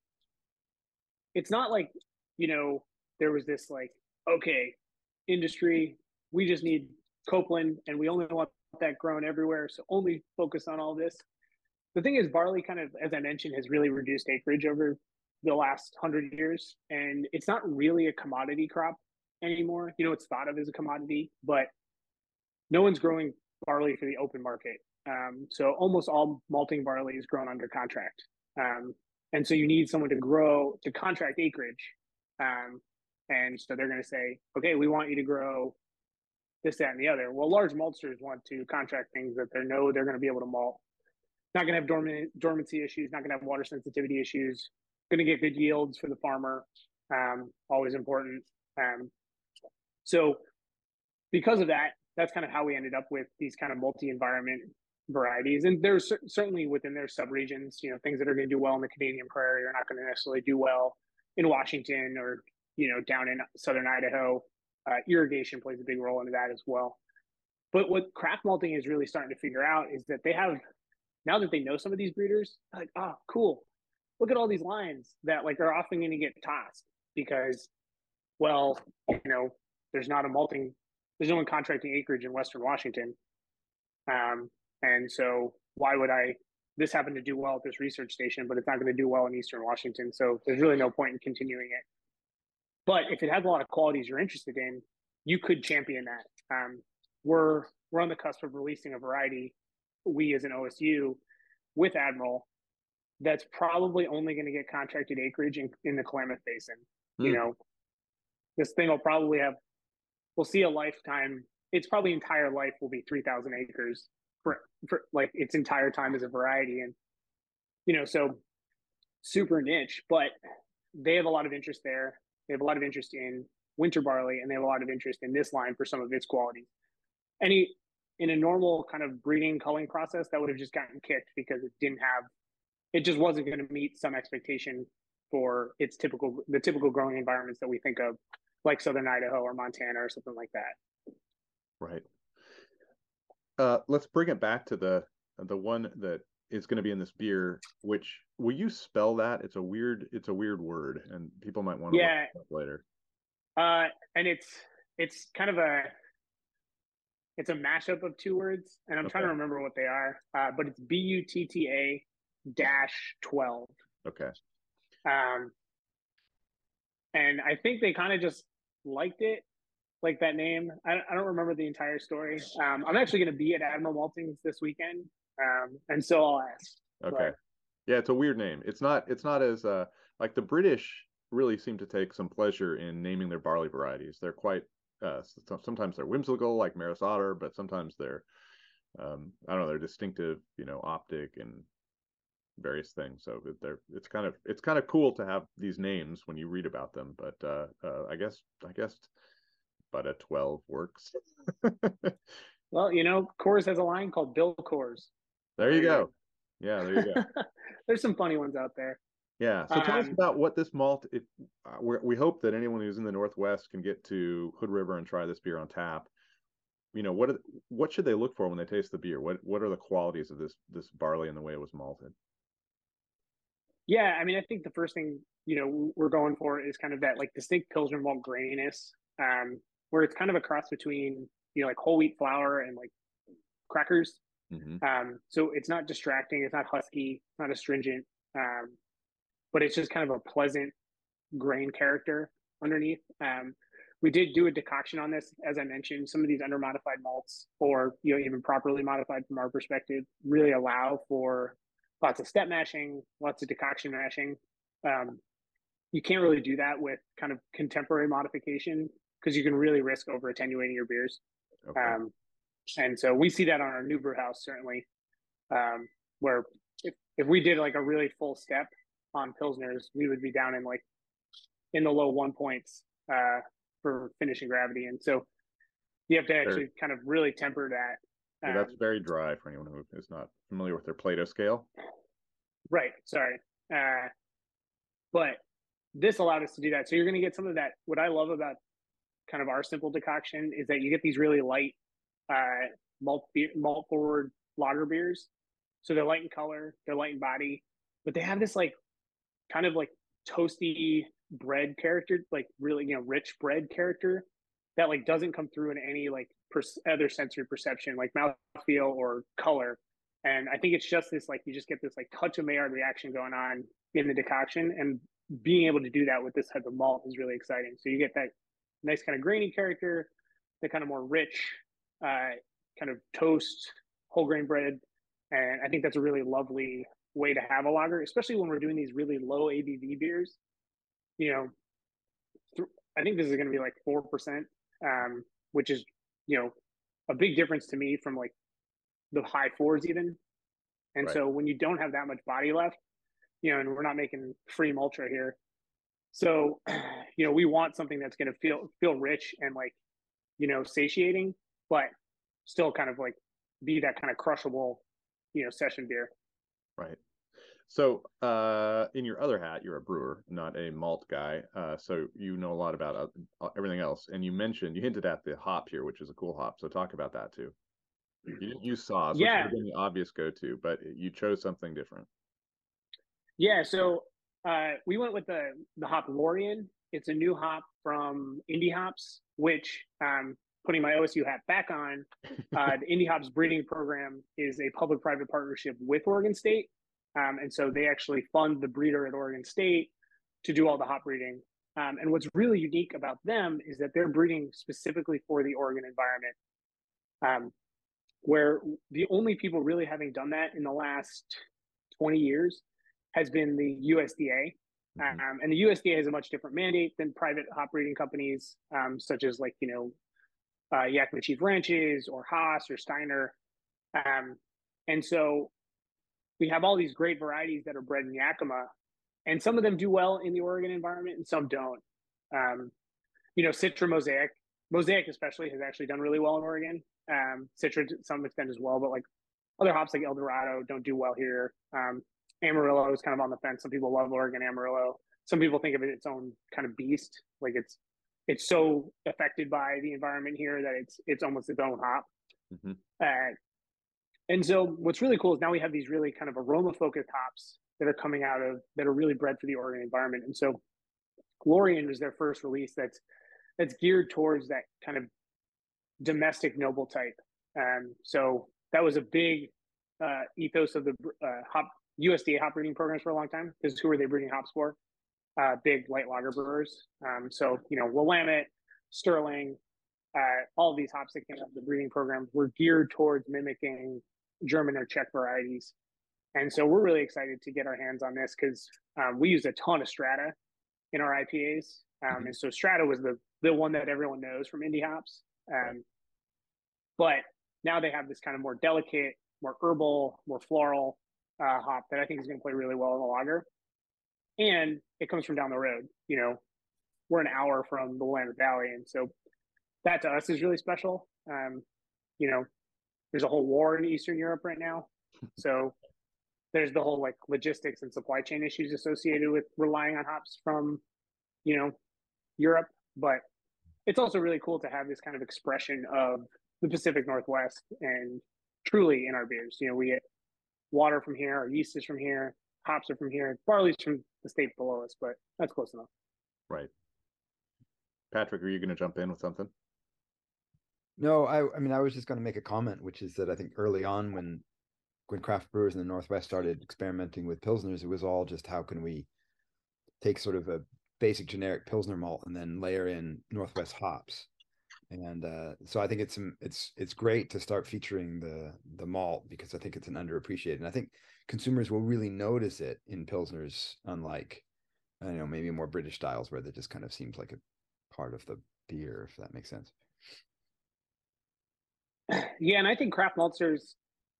it's not like you know there was this like okay industry we just need copeland and we only want that grown everywhere so only focus on all this. The thing is barley kind of as i mentioned has really reduced acreage over the last 100 years and it's not really a commodity crop anymore. You know it's thought of as a commodity but no one's growing barley for the open market um, so almost all malting barley is grown under contract. Um, and so you need someone to grow to contract acreage. Um, and so they're going to say, okay, we want you to grow this, that, and the other. Well, large maltsters want to contract things that they know they're going to be able to malt. Not going to have dormant, dormancy issues, not going to have water sensitivity issues, going to get good yields for the farmer. Um, always important. Um, so because of that, that's kind of how we ended up with these kind of multi-environment varieties. And there's certainly within their subregions you know things that are going to do well in the canadian prairie are not going to necessarily do well in washington or you know down in southern idaho. Uh, irrigation plays a big role into that as well. But what craft malting is really starting to figure out is that they have now that they know some of these breeders like oh cool. Look at all these lines that like are often going to get tossed because well you know there's not a malting there's no one contracting acreage in western washington um, and so why would I this happened to do well at this research station, but it's not going to do well in Eastern Washington. So there's really no point in continuing it. But if it has a lot of qualities you're interested in, you could champion that. Um, we're we're on the cusp of releasing a variety, we as an OSU, with Admiral, that's probably only going to get contracted acreage in, in the Klamath Basin. Mm. You hmm. know, this thing will probably have, we'll see a lifetime. Its probably entire life will be 3,000 acres for, for like its entire time as a variety and you know so super niche but they have a lot of interest there. They have a lot of interest in winter barley and they have a lot of interest in this line for some of its qualities any in a normal kind of breeding culling process that would have just gotten kicked because it didn't have it just wasn't going to meet some expectation for its typical the typical growing environments that we think of like southern idaho or montana or something like that right uh, let's bring it back to the the one that is going to be in this beer. Which will you spell that? It's a weird. It's a weird word, and people might want to Yeah. later. Uh, and it's it's kind of a it's a mashup of two words, and I'm trying to remember what they are. Uh, but it's B U T T A dash twelve. Okay. Um, and I think they kind of just liked it, like that name. I, I don't remember the entire story. Um, I'm actually going to be at Admiral Maltings this weekend, um, and so I'll ask. Okay. Right. Yeah, it's a weird name. It's not. It's not as uh like the British really seem to take some pleasure in naming their barley varieties. They're quite. Uh, sometimes they're whimsical, like Maris Otter, but sometimes they're, um, I don't know, they're distinctive, you know, optic and various things. So they're it's kind of it's kind of cool to have these names when you read about them. But uh, uh I guess I guess, Butta twelve works. Well, you know, Coors has a line called Bill Coors. there you go. Yeah, there you go. There's some funny ones out there. Yeah. So tell us Um, about what this malt. It, uh, we we hope that anyone who's in the Northwest can get to Hood River and try this beer on tap. You know what? are- What should they look for when they taste the beer? What What are the qualities of this this barley and the way it was malted? Yeah, I mean, I think the first thing you know we're going for is kind of that like distinct Pilsner malt graininess, um, where it's kind of a cross between you know like whole wheat flour and like crackers. hmm Um, so it's not distracting, it's not husky, not astringent, um, but it's just kind of a pleasant grain character underneath. Um, we did do a decoction on this, as I mentioned. Some of these under modified malts, or you know, even properly modified from our perspective, really allow for lots of step mashing, lots of decoction mashing. Um, you can't really do that with kind of contemporary modification because you can really risk over attenuating your beers. Okay. Um, and so we see that on our new brew house certainly, um, where if, if we did like a really full step on pilsners, we would be down in like in the low one points uh, for finishing gravity, and so you have to actually kind of really temper that. Yeah, Um, that's very dry for anyone who is not familiar with their Plato scale. Right. Sorry. Uh, but this allowed us to do that. So you're going to get some of that. What I love about kind of our simple decoction is that you get these really light uh, malt beer, malt forward lager beers. So they're light in color, they're light in body, but they have this like kind of like toasty bread character, like really you know rich bread character that like doesn't come through in any like per- other sensory perception, like mouthfeel or color. And I think it's just this like you just get this like touch of Maillard reaction going on in the decoction, and being able to do that with this type of malt is really exciting. So you get that nice kind of grainy character, the kind of more rich, uh, kind of toast, whole grain bread, and I think that's a really lovely way to have a lager, especially when we're doing these really low ABV beers. You know, th- I think this is going to be like four percent, um, which is you know a big difference to me from like the high fours even. And Right. so when you don't have that much body left, you know, and we're not making free ultra here, so you know we want something that's going to feel feel rich and like you know satiating, but still kind of like be that kind of crushable, you know, session beer. Right. So, uh, in your other hat, you're a brewer, not a malt guy. Uh, so you know a lot about uh, everything else. And you mentioned, you hinted at the hop here, which is a cool hop. So talk about that too. You didn't use Saaz, which would Yeah. have been the obvious go-to, but you chose something different. Yeah, so uh, we went with the the hop Lorien. It's a new hop from Indie Hops, which um, putting my OSU hat back on, uh, the Indie Hops breeding program is a public-private partnership with Oregon State, um, and so they actually fund the breeder at Oregon State to do all the hop breeding. Um, and what's really unique about them is that they're breeding specifically for the Oregon environment, um, where the only people really having done that in the last 20 years has been the USDA. Mhm. Um, and the USDA has a much different mandate than private hop breeding companies, um, such as like, you know, uh, Yakima Chief Ranches or Haas or Steiner. Um, and so we have all these great varieties that are bred in Yakima, and some of them do well in the Oregon environment and some don't. Um, you know, Citra Mosaic, Mosaic especially has actually done really well in Oregon. Um, Citra to some extent as well, but like other hops like Eldorado don't do well here. Um, Amarillo is kind of on the fence. Some people love Oregon Amarillo. Some people think of it its own kind of beast. Like it's it's so affected by the environment here that it's it's almost its own hop. Mhm. Uh, and so what's really cool is now we have these really kind of aroma focused hops that are coming out of that are really bred for the Oregon environment. And so Lorien was their first release that's that's geared towards that kind of domestic noble type. Um, so that was a big uh, ethos of the uh, hop USDA hop breeding programs for a long time. Because who are they breeding hops for? Uh, big light lager brewers. Um, so you know Willamette, Sterling, uh, all these hops that came out of the breeding program were geared towards mimicking German or Czech varieties. And so we're really excited to get our hands on this because um, we use a ton of Strata in our IPAs. Um, mm-hmm. And so Strata was the the one that everyone knows from indie hops. Um, but now they have this kind of more delicate, more herbal, more floral uh, hop that I think is going to play really well in the lager. And it comes from down the road. You know, we're an hour from the Willamette Valley, and so that to us is really special. Um, you know, there's a whole war in Eastern Europe right now, so there's the whole like logistics and supply chain issues associated with relying on hops from, you know, Europe. But it's also really cool to have this kind of expression of the Pacific Northwest and truly in our beers. You know, we get water from here, our yeast is from here, hops are from here, barley's from the state below us, but that's close enough. Right. Patrick, are you going to jump in with something? No, I, I mean, I was just going to make a comment, which is that I think early on when when craft brewers in the Northwest started experimenting with pilsners, it was all just how can we take sort of a basic generic pilsner malt and then layer in Northwest hops. And uh, so I think it's it's it's great to start featuring the the malt because I think it's an underappreciated. And I think consumers will really notice it in pilsners, unlike I don't know maybe more British styles where that just kind of seems like a part of the beer, if that makes sense. Yeah, and I think craft maltsters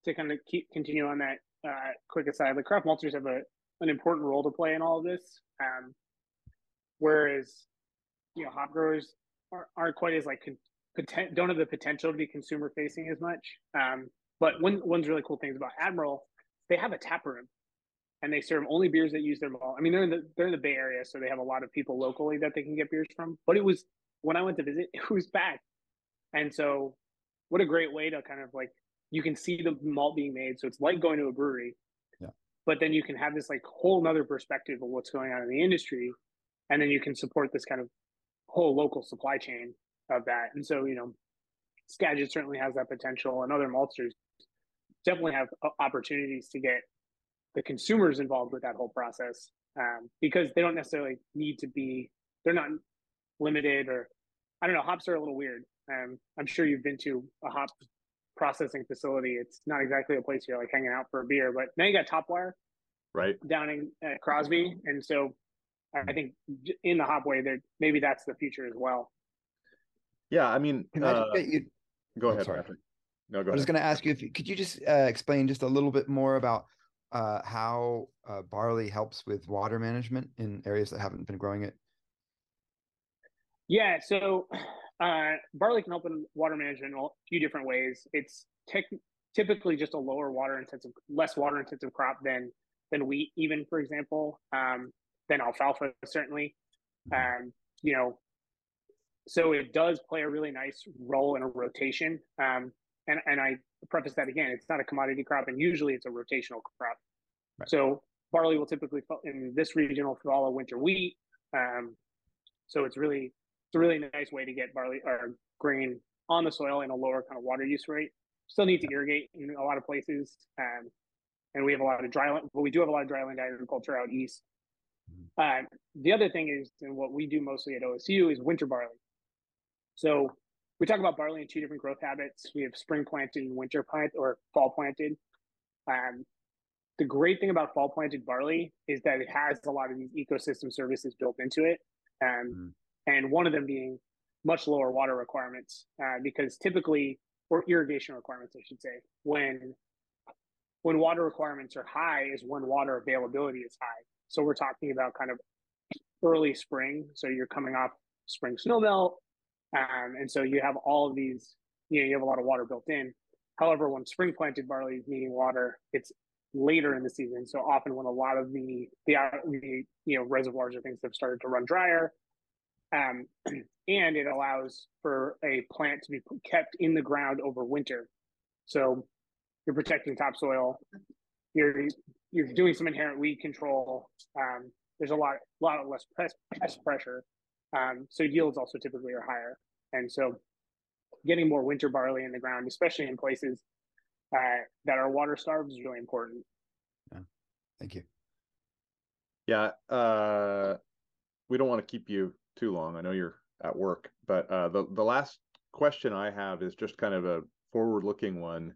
to kind of keep continue on that uh, quick aside, like craft maltsters have a an important role to play in all of this. Um, whereas you know hop growers are, aren't quite as like con- poten- don't have the potential to be consumer facing as much. Um, but one one's really cool things about Admiral, they have a tap room, and they serve only beers that use their malt. I mean, they're in the they're in the Bay Area, so they have a lot of people locally that they can get beers from. But it was when I went to visit, it was back, and so what a great way to kind of like you can see the malt being made. So it's like going to a brewery. Yeah. But then you can have this like whole nother perspective of what's going on in the industry. And then you can support this kind of whole local supply chain of that. And so, you know, Skagit certainly has that potential and other maltsters definitely have opportunities to get the consumers involved with that whole process um, because they don't necessarily need to be, they're not limited or I don't know, hops are a little weird. Um, I'm sure you've been to a hop processing facility. It's not exactly a place you're like hanging out for a beer, but now you got Topwire, right, down in at Crosby, and so I think in the hopway there maybe that's the future as well. Yeah, I mean, can uh, I you? Go ahead, sorry. No, go I was going to ask you if could you just uh, explain just a little bit more about uh, how uh, barley helps with water management in areas that haven't been growing it. Yeah, so uh, barley can help in water management in a few different ways. It's typically just a lower water intensive, less water intensive crop than than wheat, even for example, um, than alfalfa certainly. Um, you know, so it does play a really nice role in a rotation. Um, and and I preface that again, it's not a commodity crop, and usually it's a rotational crop. Right. So barley will typically in this region will follow winter wheat. Um, so it's really it's a really nice way to get barley or grain on the soil in a lower kind of water use rate. Still need to irrigate in a lot of places, um, and we have a lot of dryland, but we do have a lot of dryland agriculture out east. Uh, the other thing is, and what we do mostly at OSU is winter barley. So we talk about barley in two different growth habits. We have spring planted and winter plant or fall planted. Um, the great thing about fall planted barley is that it has a lot of these ecosystem services built into it. Um, mm and one of them being much lower water requirements uh, because typically or irrigation requirements i should say when when water requirements are high is when water availability is high. So we're talking about kind of early spring so you're coming off spring snowmelt um, and so you have all of these you know you have a lot of water built in. However when spring planted barley is needing water it's later in the season so often when a lot of the the, the you know reservoirs or things have started to run drier um, and it allows for a plant to be kept in the ground over winter. So you're protecting topsoil, you're you're doing some inherent weed control. Um, there's a lot lot less pest pressure, um, so yields also typically are higher. And so, getting more winter barley in the ground, especially in places uh, that are water starved, is really important. Yeah. Thank you. Yeah. Uh, we don't want to keep you too long. I know you're at work, but uh, the the last question I have is just kind of a forward-looking one.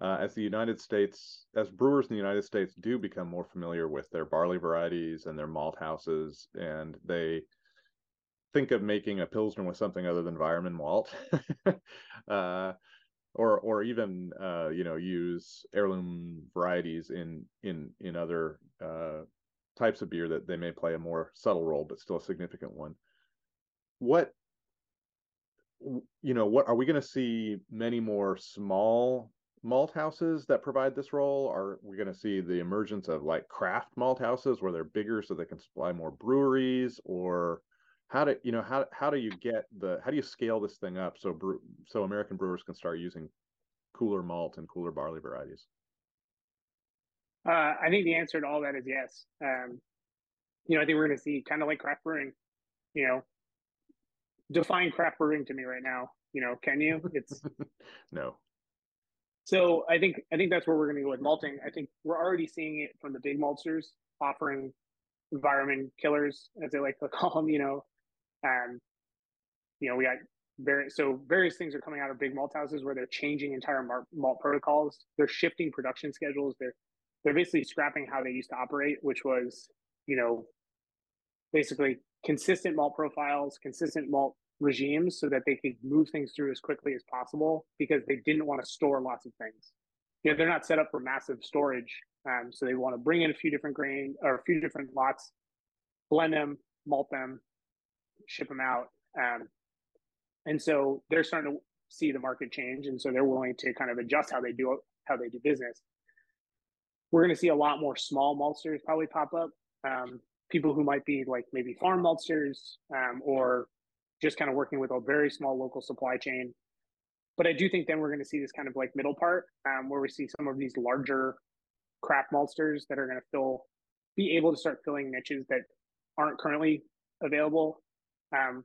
Uh, as the United States, as brewers in the United States do become more familiar with their barley varieties and their malt houses, and they think of making a pilsner with something other than Weyermann malt, uh, or or even uh, you know use heirloom varieties in in in other uh, types of beer that they may play a more subtle role, but still a significant one. What you know, what are we going to see many more small malt houses that provide this role? Are we going to see the emergence of like craft malt houses where they're bigger so they can supply more breweries or how do you know how how do you get the how do you scale this thing up so brew, so American brewers can start using cooler malt and cooler barley varieties? Uh, I think the answer to all that is yes. Um, you know, I think we're going to see kind of like craft brewing. You know, define craft brewing to me right now. You know, can you? It's no. So I think I think that's where we're going to go with malting. I think we're already seeing it from the big maltsters offering environment killers, as they like to call them. You know, um, you know, we got various so various things are coming out of big malt houses where they're changing entire malt protocols. They're shifting production schedules. They're they're basically scrapping how they used to operate, which was you know basically consistent malt profiles, consistent malt regimes so that they could move things through as quickly as possible because they didn't want to store lots of things. You know, they're not set up for massive storage. Um, so they want to bring in a few different grain or a few different lots, blend them, malt them, ship them out. Um, and so they're starting to see the market change. And so they're willing to kind of adjust how they do how they do business. We're going to see a lot more small maltsters probably pop up. Um, people who might be like maybe farm maltsters um, or just kind of working with a very small local supply chain. But I do think then we're going to see this kind of like middle part um, where we see some of these larger craft maltsters that are going to fill, be able to start filling niches that aren't currently available. Um,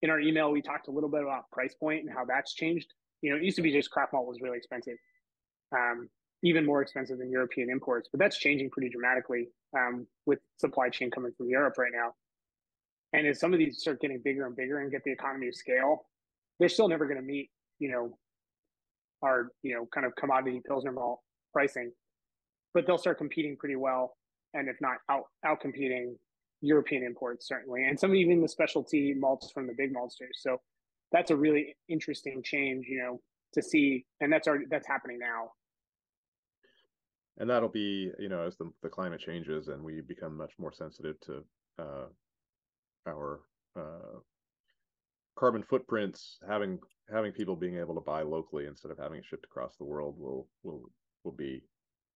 in our email, we talked a little bit about price point and how that's changed. You know, it used to be just craft malt was really expensive, um, even more expensive than European imports, but that's changing pretty dramatically um, with supply chain coming from Europe right now. And as some of these start getting bigger and bigger and get the economy of scale, they're still never going to meet, you know, our, you know, kind of commodity Pilsner malt pricing, but they'll start competing pretty well. And if not out, out competing European imports, certainly, and some even the specialty malts from the big maltsters. So that's a really interesting change, you know, to see. And that's already, that's happening now. And that'll be, you know, as the, the climate changes and we become much more sensitive to uh, our uh, carbon footprints, having having people being able to buy locally instead of having it shipped across the world will will will be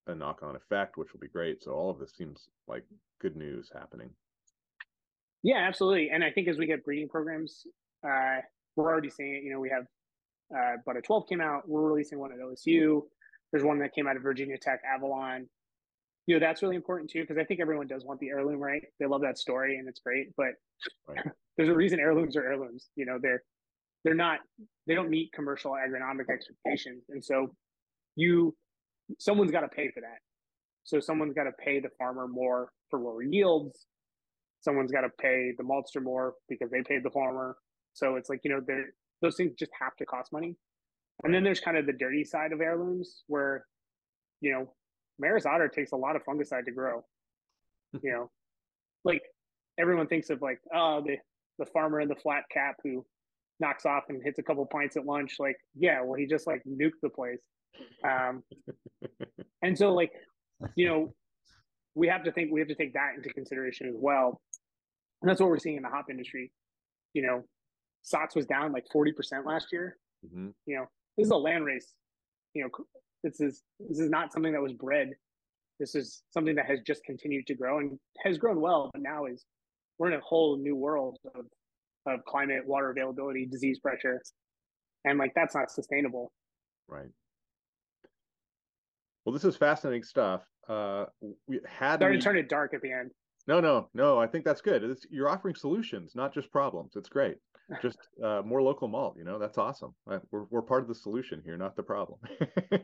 a knock on effect, which will be great. So all of this seems like good news happening. Yeah, absolutely. And I think as we get breeding programs, uh, we're already seeing it. You know, we have uh, Butta 12 came out. We're releasing one at OSU. There's one that came out of Virginia Tech, Avalon you know that's really important too because i think everyone does want the heirloom right? They love that story and it's great but right. there's a reason heirlooms are heirlooms you know they're they're not they don't meet commercial agronomic expectations and so you someone's got to pay for that. So someone's got to pay the farmer more for lower yields someone's got to pay the maltster more because they paid the farmer. So it's like you know those things just have to cost money. And then there's kind of the dirty side of heirlooms where you know Maris Otter takes a lot of fungicide to grow. you know, like everyone thinks of like, oh, the the farmer in the flat cap who knocks off and hits a couple pints at lunch. Like, yeah, well, he just like nuked the place. Um, and so, like, you know, we have to think we have to take that into consideration as well. And that's what we're seeing in the hop industry. You know, Saaz was down like 40% last year. Mm-hmm. You know, this is a land race. You know, this is this is not something that was bred. This is something that has just continued to grow and has grown well, but now is we're in a whole new world of of climate, water availability, disease pressure, and like that's not sustainable. Right. Well, this is fascinating stuff. Uh, we had we... to turn it dark at the end. No, no, no. I think that's good. It's, you're offering solutions, not just problems. It's great. Just uh, more local malt. You know, that's awesome. We're we're part of the solution here, not the problem. uh,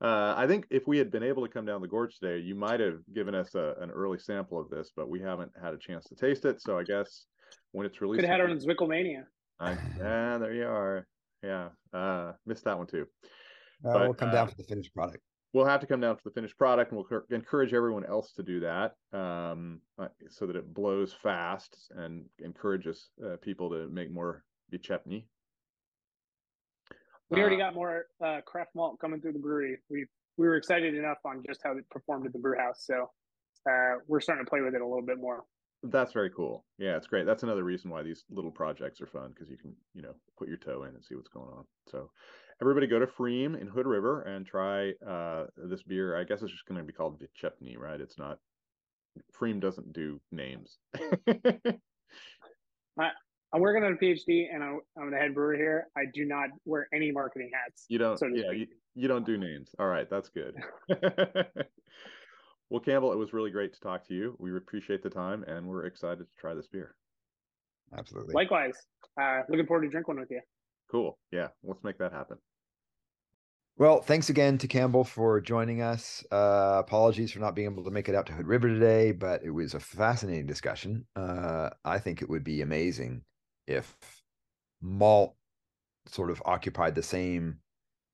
I think if we had been able to come down the gorge today, you might have given us a, an early sample of this, but we haven't had a chance to taste it. So I guess when it's released, could have had it on Zwickelmania. I, yeah, there you are. Yeah, uh, missed that one too. Uh, but, we'll come down uh, for the finished product we'll have to come down to the finished product and we'll encourage everyone else to do that um, uh, so that it blows fast and encourages uh, people to make more Výčepní. We already uh, got more uh, craft malt coming through the brewery. We we were excited enough on just how it performed at the brew house, so uh, we're starting to play with it a little bit more. That's very cool. Yeah, it's great. That's another reason why these little projects are fun because you can, you know, put your toe in and see what's going on. So, everybody go to Pfriem in Hood River and try uh, this beer. I guess it's just going to be called Výčepní, right? It's not. Pfriem doesn't do names. I, I'm working on a PhD, and I'm, I'm the head brewer here. I do not wear any marketing hats. You don't. So yeah, you, you don't do names. All right, that's good. well, Campbell, it was really great to talk to you. We appreciate the time, and we're excited to try this beer. Absolutely. Likewise. Uh, looking forward to drink one with you. Cool. Yeah, let's make that happen. Well, thanks again to Campbell for joining us. Uh, apologies for not being able to make it out to Hood River today, but it was a fascinating discussion. Uh, I think it would be amazing if malt sort of occupied the same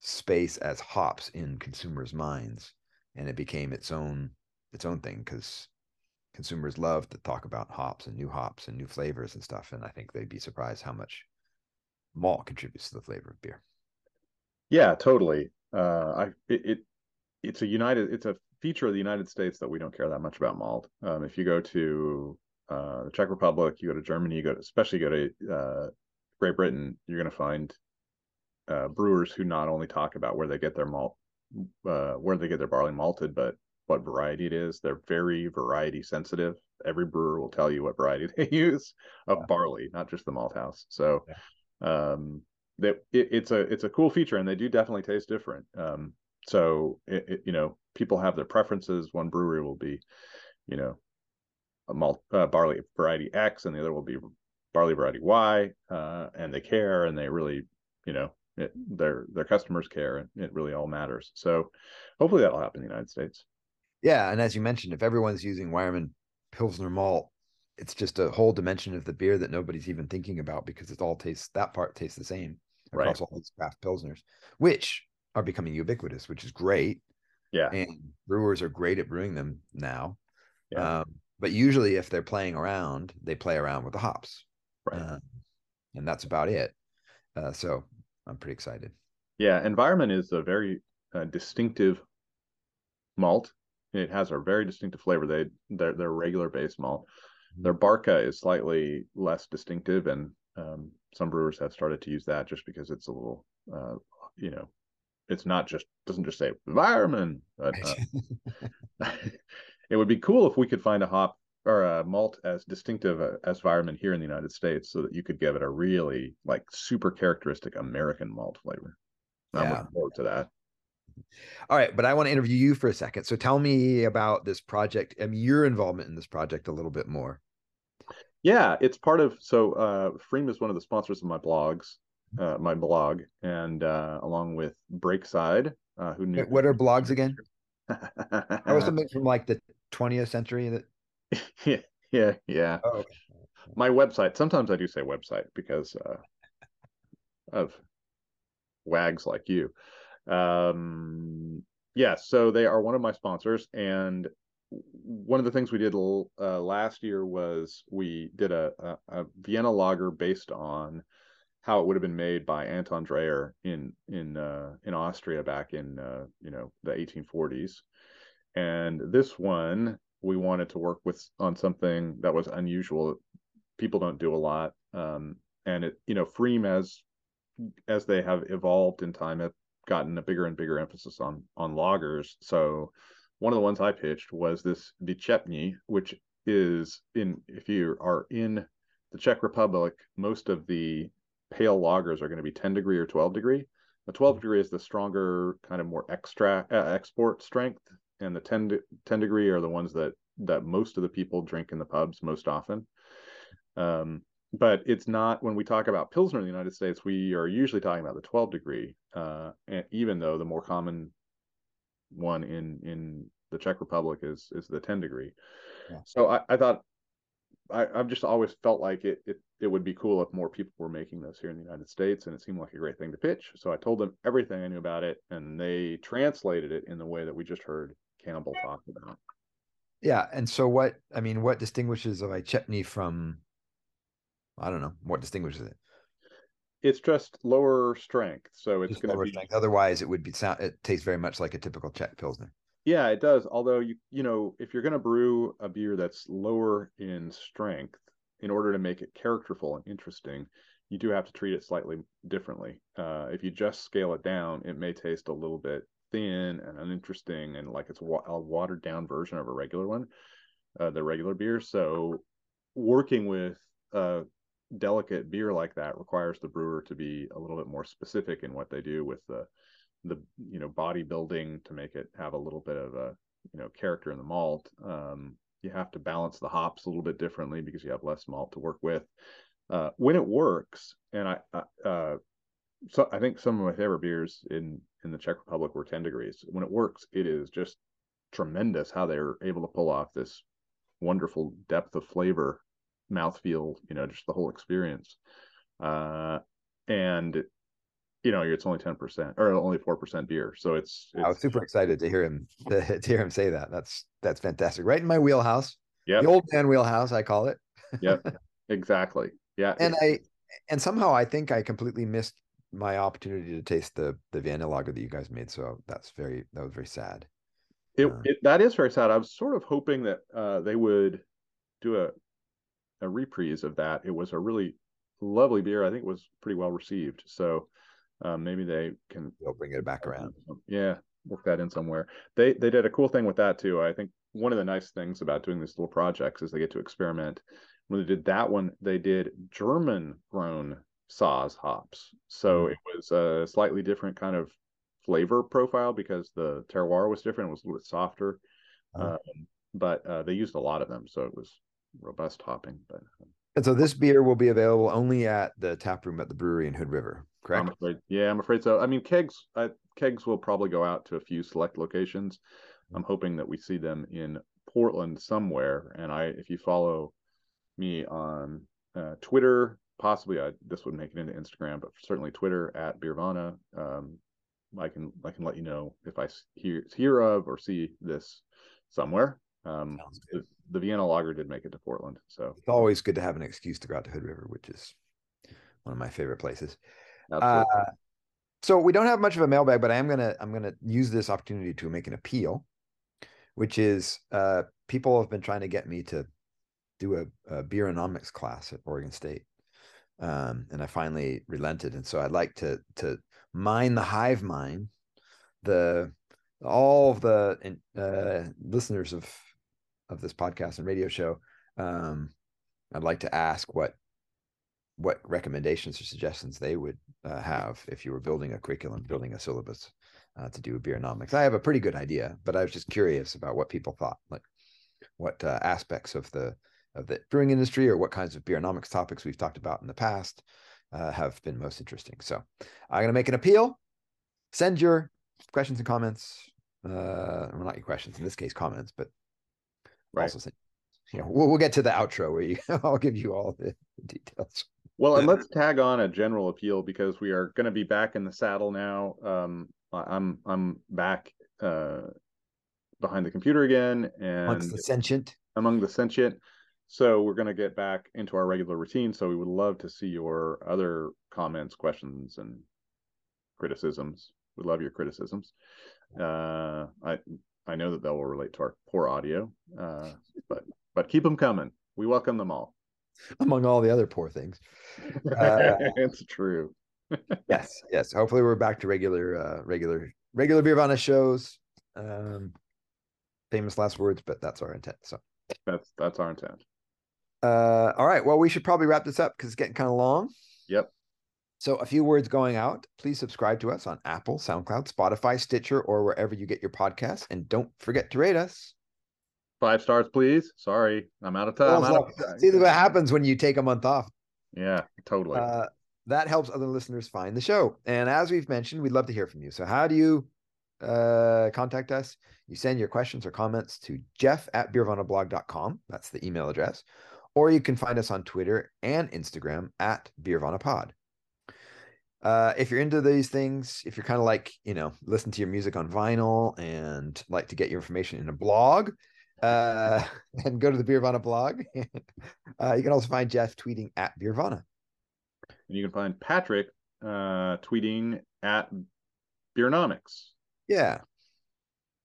space as hops in consumers' minds, and it became its own its own thing because consumers love to talk about hops and new hops and new flavors and stuff. And I think they'd be surprised how much malt contributes to the flavor of beer. Yeah, totally. Uh, I it, it, it's a United it's a feature of the United States that we don't care that much about malt. Um, if you go to uh, the Czech Republic, you go to Germany, you go to, especially go to uh, Great Britain, you're going to find uh, brewers who not only talk about where they get their malt, uh, where they get their barley malted, but what variety it is. They're very variety sensitive. Every brewer will tell you what variety they use of yeah. barley, not just the malt house. So, yeah. um, that it, it's a it's a cool feature and they do definitely taste different. Um so it, it, you know people have their preferences. One brewery will be you know a malt uh, barley variety x and the other will be barley variety y uh, and they care and they really you know it, their their customers care and it really all matters. So hopefully that'll happen in the united states. Yeah and as you mentioned if everyone's using Weyermann pilsner malt it's just a whole dimension of the beer that nobody's even thinking about because it all tastes that part tastes the same across right. all these craft pilsners, which are becoming ubiquitous, which is great. Yeah. And brewers are great at brewing them now. Yeah. Um, but usually if they're playing around, they play around with the hops. Right. Uh, and that's about it. Uh, so I'm pretty excited. Yeah. Weyermann is a very uh, distinctive malt. It has a very distinctive flavor. They they're, they're regular base malt. Mm-hmm. Their Barke is slightly less distinctive and um, some brewers have started to use that just because it's a little, uh, you know, it's not just doesn't just say Weyermann. But, uh, it would be cool if we could find a hop or a malt as distinctive uh, as Weyermann here in the United States, so that you could give it a really like super characteristic American malt flavor. I'm looking forward to that. All right, but I want to interview you for a second. So tell me about this project. I mean, your involvement in this project a little bit more. Yeah, it's part of so uh Pfriem is one of the sponsors of my blogs, uh my blog, and uh along with Breakside, uh who knew what are blogs again? that was something from like the 20th century that yeah, yeah, yeah. Oh, okay. My website. Sometimes I do say website because uh of wags like you. Um yeah, so they are one of my sponsors and one of the things we did uh, last year was we did a, a, a, Vienna lager based on how it would have been made by Anton Dreher in in uh, in Austria back in uh, you know the 1840s, and this one we wanted to work with on something that was unusual. People don't do a lot, um, and it you know Pfriem as as they have evolved in time have gotten a bigger and bigger emphasis on on lagers. So one of the ones I pitched was this Výčepní, which is in if you are in the Czech Republic, most of the pale lagers are going to be 10 degree or 12 degree. the 12 degree is the stronger, kind of more extra uh, export strength, and the 10 10 degree are the ones that that most of the people drink in the pubs most often. Um, but it's not when we talk about pilsner in the United States, we are usually talking about the 12 degree, uh, even though the more common one in in the Czech Republic is is the 10 degree. Yeah. So I, I thought I, I've just always felt like it, it it would be cool if more people were making this here in the United States, and it seemed like a great thing to pitch. So I told them everything I knew about it, and they translated it in the way that we just heard Campbell talk about. Yeah, and so what? I mean, what distinguishes a Výčepní from? I don't know what distinguishes it. It's just lower strength, so it's going to be. Strength. Otherwise, it would be sound. It tastes very much like a typical Czech pilsner. Yeah, it does. Although you you know, if you're going to brew a beer that's lower in strength, in order to make it characterful and interesting, you do have to treat it slightly differently. Uh, if you just scale it down, it may taste a little bit thin and uninteresting, and like it's a watered down version of a regular one, uh, the regular beer. So, working with a delicate beer like that requires the brewer to be a little bit more specific in what they do with the the you know body building to make it have a little bit of a you know character in the malt. Um, you have to balance the hops a little bit differently because you have less malt to work with. Uh, when it works, and I, uh, so I think some of my favorite beers in in the Czech Republic were 10 degrees. When it works, it is just tremendous how they're able to pull off this wonderful depth of flavor, mouthfeel, you know, just the whole experience. Uh, and you know, it's only 10% or only 4% beer. So it's, it's, I was super excited to hear him, to, to, hear him say that. That's, that's fantastic. Right in my wheelhouse. Yeah. The old man wheelhouse, I call it. yep. Exactly. Yeah. And I, and somehow I think I completely missed my opportunity to taste the, the Vienna lager that you guys made. So that's very, that was very sad. It, uh, it that is very sad. I was sort of hoping that uh, they would do a, a reprise of that. It was a really lovely beer. I think it was pretty well received. So, um, maybe they can they'll bring it back around. Yeah, work that in somewhere. They they did a cool thing with that too. I think one of the nice things about doing these little projects is they get to experiment. When they did that one, they did German grown Saaz hops. So mm-hmm. it was a slightly different kind of flavor profile because the terroir was different. It was a little bit softer, uh-huh. um, but uh, they used a lot of them, so it was robust hopping. But um, and so this beer will be available only at the tap room at the brewery in Hood River correct? I'm afraid, yeah, I'm afraid so. I mean, kegs, uh, kegs will probably go out to a few select locations. I'm hoping that we see them in Portland somewhere. And I, if you follow me on uh, Twitter, possibly I, this would make it into Instagram, but certainly Twitter at Beervana. Um, I can I can let you know if I hear hear of or see this somewhere. Um, the, the Vienna Lager did make it to Portland, so it's always good to have an excuse to go out to Hood River, which is one of my favorite places. Uh, so we don't have much of a mailbag, but I am gonna I'm gonna use this opportunity to make an appeal, which is uh, people have been trying to get me to do a, a beeronomics class at Oregon State, um, and I finally relented. And so I'd like to to mine the hive mind, the all of the uh, listeners of of this podcast and radio show. Um, I'd like to ask what what recommendations or suggestions they would uh, have if you were building a curriculum, building a syllabus uh, to do beeronomics. I have a pretty good idea, but I was just curious about what people thought, like what uh, aspects of the of the brewing industry or what kinds of beeronomics topics we've talked about in the past uh, have been most interesting. So I'm going to make an appeal. Send your questions and comments. Uh, well, not your questions in this case, comments, but right. also send. You know, we'll, we'll get to the outro where you I'll give you all the details. Well, and let's tag on a general appeal because we are going to be back in the saddle now. Um, I'm I'm back uh, behind the computer again, and amongst the sentient. Among the sentient. So we're going to get back into our regular routine. So we would love to see your other comments, questions, and criticisms. We love your criticisms. Uh, I I know that that will relate to our poor audio, uh, but but keep them coming. We welcome them all. among all the other poor things. Uh, it's true. yes, yes. Hopefully, we're back to regular, uh, regular, regular Beervana shows. Um, famous last words, but that's our intent. So that's that's our intent. Uh, all right. Well, we should probably wrap this up because it's getting kind of long. Yep. So, a few words going out. Please subscribe to us on Apple, SoundCloud, Spotify, Stitcher, or wherever you get your podcasts. And don't forget to rate us. Five stars, please. Sorry, I'm out of time. Well, out of- see what happens when you take a month off. Yeah, totally. Uh, that helps other listeners find the show. And as we've mentioned, we'd love to hear from you. So, how do you uh, contact us? You send your questions or comments to jeff at beervanablog.com. That's the email address. Or you can find us on Twitter and Instagram at beervanapod. Uh, if you're into these things, if you're kind of like, you know, listen to your music on vinyl and like to get your information in a blog, uh, and go to the Beervana blog. uh, you can also find Jeff tweeting at Beervana. and you can find Patrick uh, tweeting at Beernomics Yeah.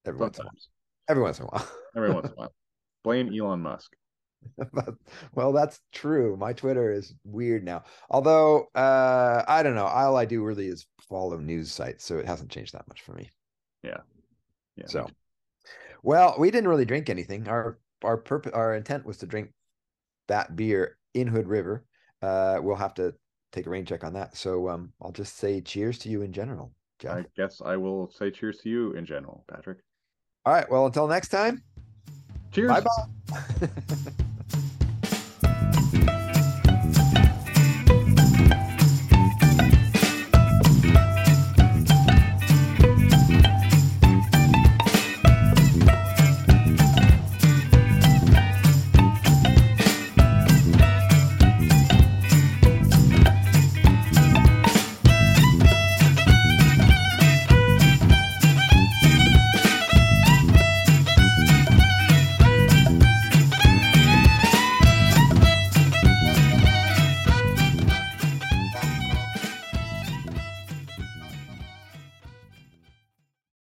Every once in a while. sometimes. Every once in a while. Every once in a while. Blame Elon Musk. But- well, that's true. My Twitter is weird now. Although uh I don't know. All I do really is follow news sites, so it hasn't changed that much for me. Yeah. me So well, we didn't really drink anything. Our our purpose our intent was to drink that beer in Hood River. Uh we'll have to take a rain check on that. So um I'll just say cheers to you in general, Jeff. I guess I will say cheers to you in general, Patrick. All right. Well, until next time. Cheers. Bye bye.